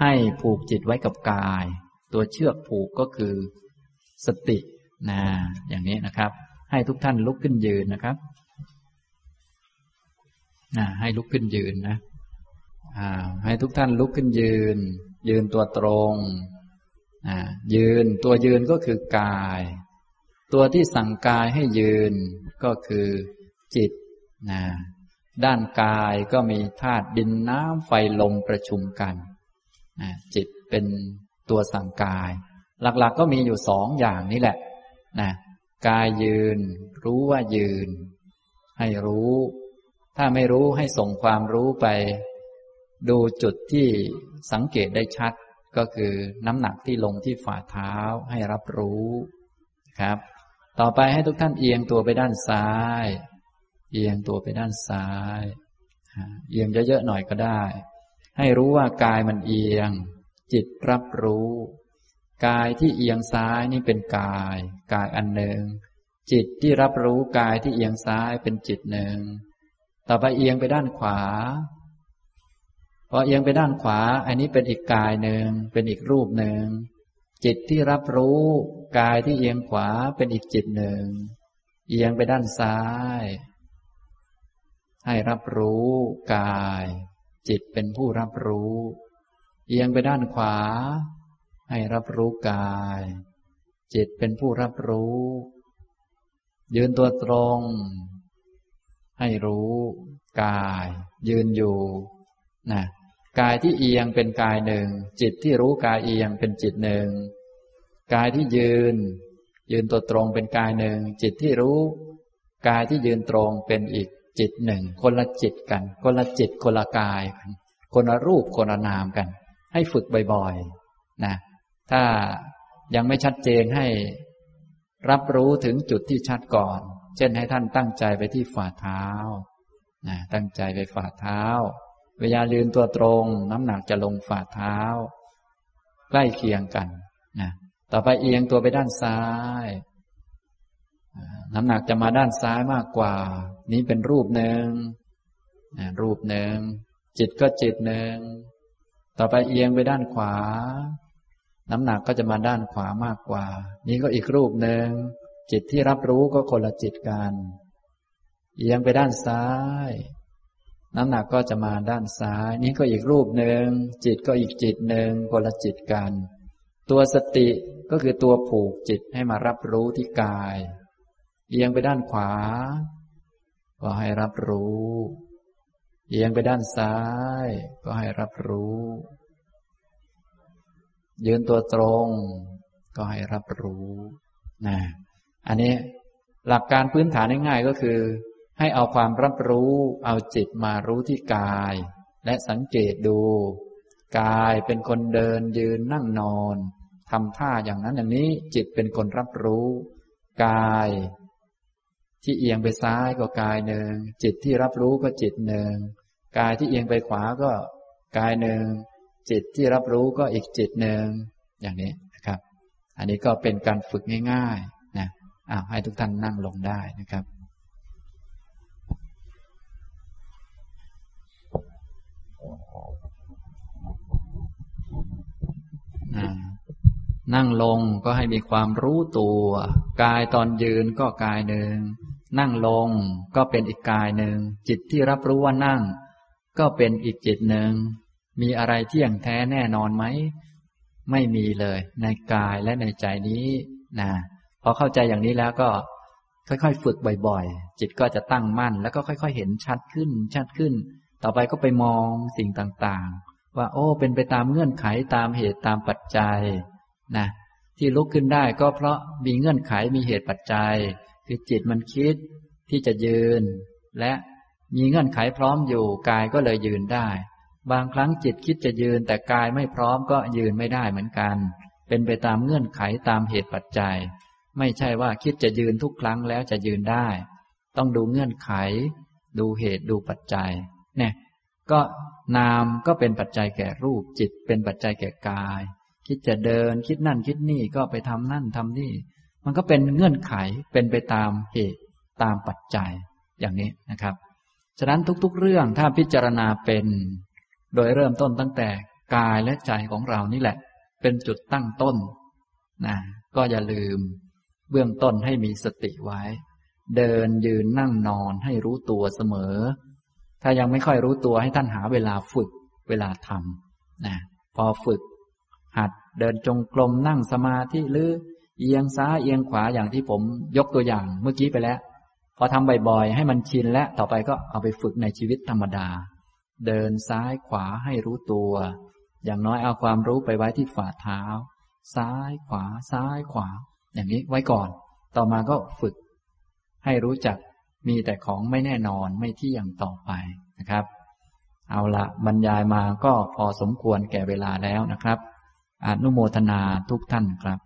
ให้ผูกจิตไว้กับกาย ตัวเชือกผูกก็คือสตินะอย่างนี้นะครับ ให้ทุกท่านลุกขึ้นยืนนะครับ นะให้ลุกขึ้นยืนนะให้ทุกท่านลุกขึ้นยืน ยืนตัวตรงยืนตัวยืนก็คือกาย ตัวที่สั่งกายให้ยืนก็คือจิตนะด้านกายก็มีธาตุดินน้ำไฟลมประชุมกันนะจิตเป็นตัวสั่งกาย หลักๆกก็มีอยู่สองอย่างนี้แหละนะกายยืน รู้ว่ายืน ให้รู้ ถ้าไม่รู้ให้ส่งความรู้ไป ดูจุดที่สังเกตได้ชัดก็คือน้ำหนักที่ลงที่ฝ่าเท้าให้รับรู้ครับ ต่อไปให้ทุกท่านเอียงตัวไปด้านซ้าย เอียงตัวไปด้านซ้าย เอียงเยอะๆหน่อยก็ได้ ให้รู้ว่ากายมันเอียง จิตรับรู้ กายที่เอียงซ้ายนี่เป็นกาย กายอันหนึ่งจิตที่รับรู้กายที่เอียงซ้ายเป็นจิตหนึ่ง ต่อไปเอียงไปด้านขวา พอเอียงไปด้านขวา อันนี้เป็นอีกกายหนึ่ง เป็นอีกรูปหนึ่ง จิตที่รับรู้กายที่เอียงขวาเป็นอีกจิตหนึ่ง เอียงไปด้านซ้าย ให้รับรู้กาย จิตเป็นผู้รับรู้ เอียงไปด้านขวา ให้รับรู้กาย จิตเป็นผู้รับรู้ ยืนตัวตรง ให้รู้กาย ยืนอยู่นะกายที่เอียงเป็นกายหนึ่ง จิตที่รู้กายเอียงเป็นจิตหนึ่งกายที่ยืน ยืนตัวตรงเป็นกายหนึ่ง จิตที่รู้ กายที่ยืนตรงเป็นอีกจิตหนึ่ง คนละจิตกัน คนละจิตคนละกายคนละรูปคนละนามกัน ให้ฝึกบ่อยๆนะถ้ายังไม่ชัดเจนให้รับรู้ถึงจุดที่ชัดก่อน เช่นให้ท่านตั้งใจไปที่ฝ่าเท้านะตั้งใจไปฝ่าเท้า เวลาลืนตัวตรง น้ำหนักจะลงฝ่าเท้า ใกล้เคียงกันนะต่อไปเอียงตัวไปด้านซ้ายน้ำหนักจะมาด้านซ้ายมากกว่า นี้เป็นรูปหนึ่งนะรูปหนึ่ง จิตก็จิตหนึ่ง ต่อไปเอียงไปด้านขวา น้ำหนักก็จะมาด้านขวามากกว่า นี่ก็อีกรูปหนึ่ง จิตที่รับรู้ก็คนละจิตกันเอียงไปด้านซ้าย น้ำหนักก็จะมาด้านซ้าย นี่ก็อีกรูปหนึ่งจิตก็อีกจิตหนึ่งคนละจิตกัน ตัวสติก็คือตัวผูกจิตให้มารับรู้ที่กาย เอียงไปด้านขวา ก็ให้รับรู้ เอียงไปด้านซ้าย ก็ให้รับรู้ ยืนตัวตรง ก็ให้รับรู้นะ อันนี้หลักการพื้นฐานง่ายๆก็คือ ให้เอาความรับรู้ เอาจิตมารู้ที่กาย และสังเกตดู กายเป็นคนเดินยืนนั่งนอนทำท่าอย่างนั้นอย่างนี้จิตเป็นคนรับรู้ กาย ที่เอียงไปซ้ายก็กายหนึ่งจิตที่รับรู้ก็จิตหนึ่งกายที่เอียงไปขวาก็กายหนึ่งจิตที่รับรู้ก็อีกจิตหนึ่งอย่างนี้นะครับ อันนี้ก็เป็นการฝึกง่าย ๆ อ้าวให้ทุกท่านนั่งลงได้นะครับ นั่งลงก็ให้มีความรู้ตัว กายตอนยืนก็กายหนึ่ง นั่งลงก็เป็นอีกกายหนึ่ง จิตที่รับรู้ว่านั่ง ก็เป็นอีกจิตหนึ่ง มีอะไรเที่ยงแท้แน่นอนไหม ไม่มีเลย ในกายและในใจนี้นะ พอเข้าใจอย่างนี้แล้วก็ค่อยๆ ฝึกบ่อยๆ จิตก็จะตั้งมั่น แล้วก็ค่อย ๆ เห็นชัดขึ้น ชัดขึ้น ต่อไปก็ไปมองสิ่งต่างๆ ว่า โอ้ เป็นไปตามเงื่อนไขตามเหตุตามปัจจัยนะที่ลุกขึ้นได้ก็เพราะมีเงื่อนไขมีเหตุปัจจัย คือจิตมันคิดที่จะยืน และมีเงื่อนไขพร้อมอยู่กายก็เลยยืนได้ บางครั้งจิตคิดจะยืน แต่กายไม่พร้อมก็ยืนไม่ได้เหมือนกัน เป็นไปตามเงื่อนไขตามเหตุปัจจัย ไม่ใช่ว่าคิดจะยืนทุกครั้งแล้วจะยืนได้ ต้องดูเงื่อนไข ดูเหตุดูปัจจัย เนี่ย ก็นามก็เป็นปัจจัยแก่รูป จิตเป็นปัจจัยแก่กาย คิดจะเดิน คิดนั่นคิดนี่ก็ไปทำนั่นทำนี่ มันก็เป็นเงื่อนไขเป็นไปตามเหตุตามปัจจัยอย่างนี้นะครับ ฉะนั้นทุกๆ เรื่องถ้าพิจารณาเป็น โดยเริ่มต้นตั้งแต่กายและใจของเรานี่แหละ เป็นจุดตั้งต้นนะก็อย่าลืม เบื้องต้นให้มีสติไว้ เดินยืนนั่งนอนให้รู้ตัวเสมอ ถ้ายังไม่ค่อยรู้ตัวให้ท่านหาเวลาฝึกเวลาทำนะพอฝึก หัดเดินจงกรมนั่งสมาธิหรือเอียงซ้ายเอียงขวาอย่างที่ผมยกตัวอย่างเมื่อกี้ไปแล้ว พอทำบ่อยๆ ให้มันชินและต่อไปก็เอาไปฝึกในชีวิตธรรมดา เดินซ้ายขวาให้รู้ตัว อย่างน้อยเอาความรู้ไปไว้ที่ฝ่าเท้า ซ้ายขวาซ้ายขวา อย่างนี้ไว้ก่อน ต่อมาก็ฝึก ให้รู้จักมีแต่ของไม่แน่นอนไม่เที่ยงต่อไปนะครับ เอาละบรรยายมาก็พอสมควรแก่เวลาแล้วนะครับอนุโมทนาทุกท่านครับ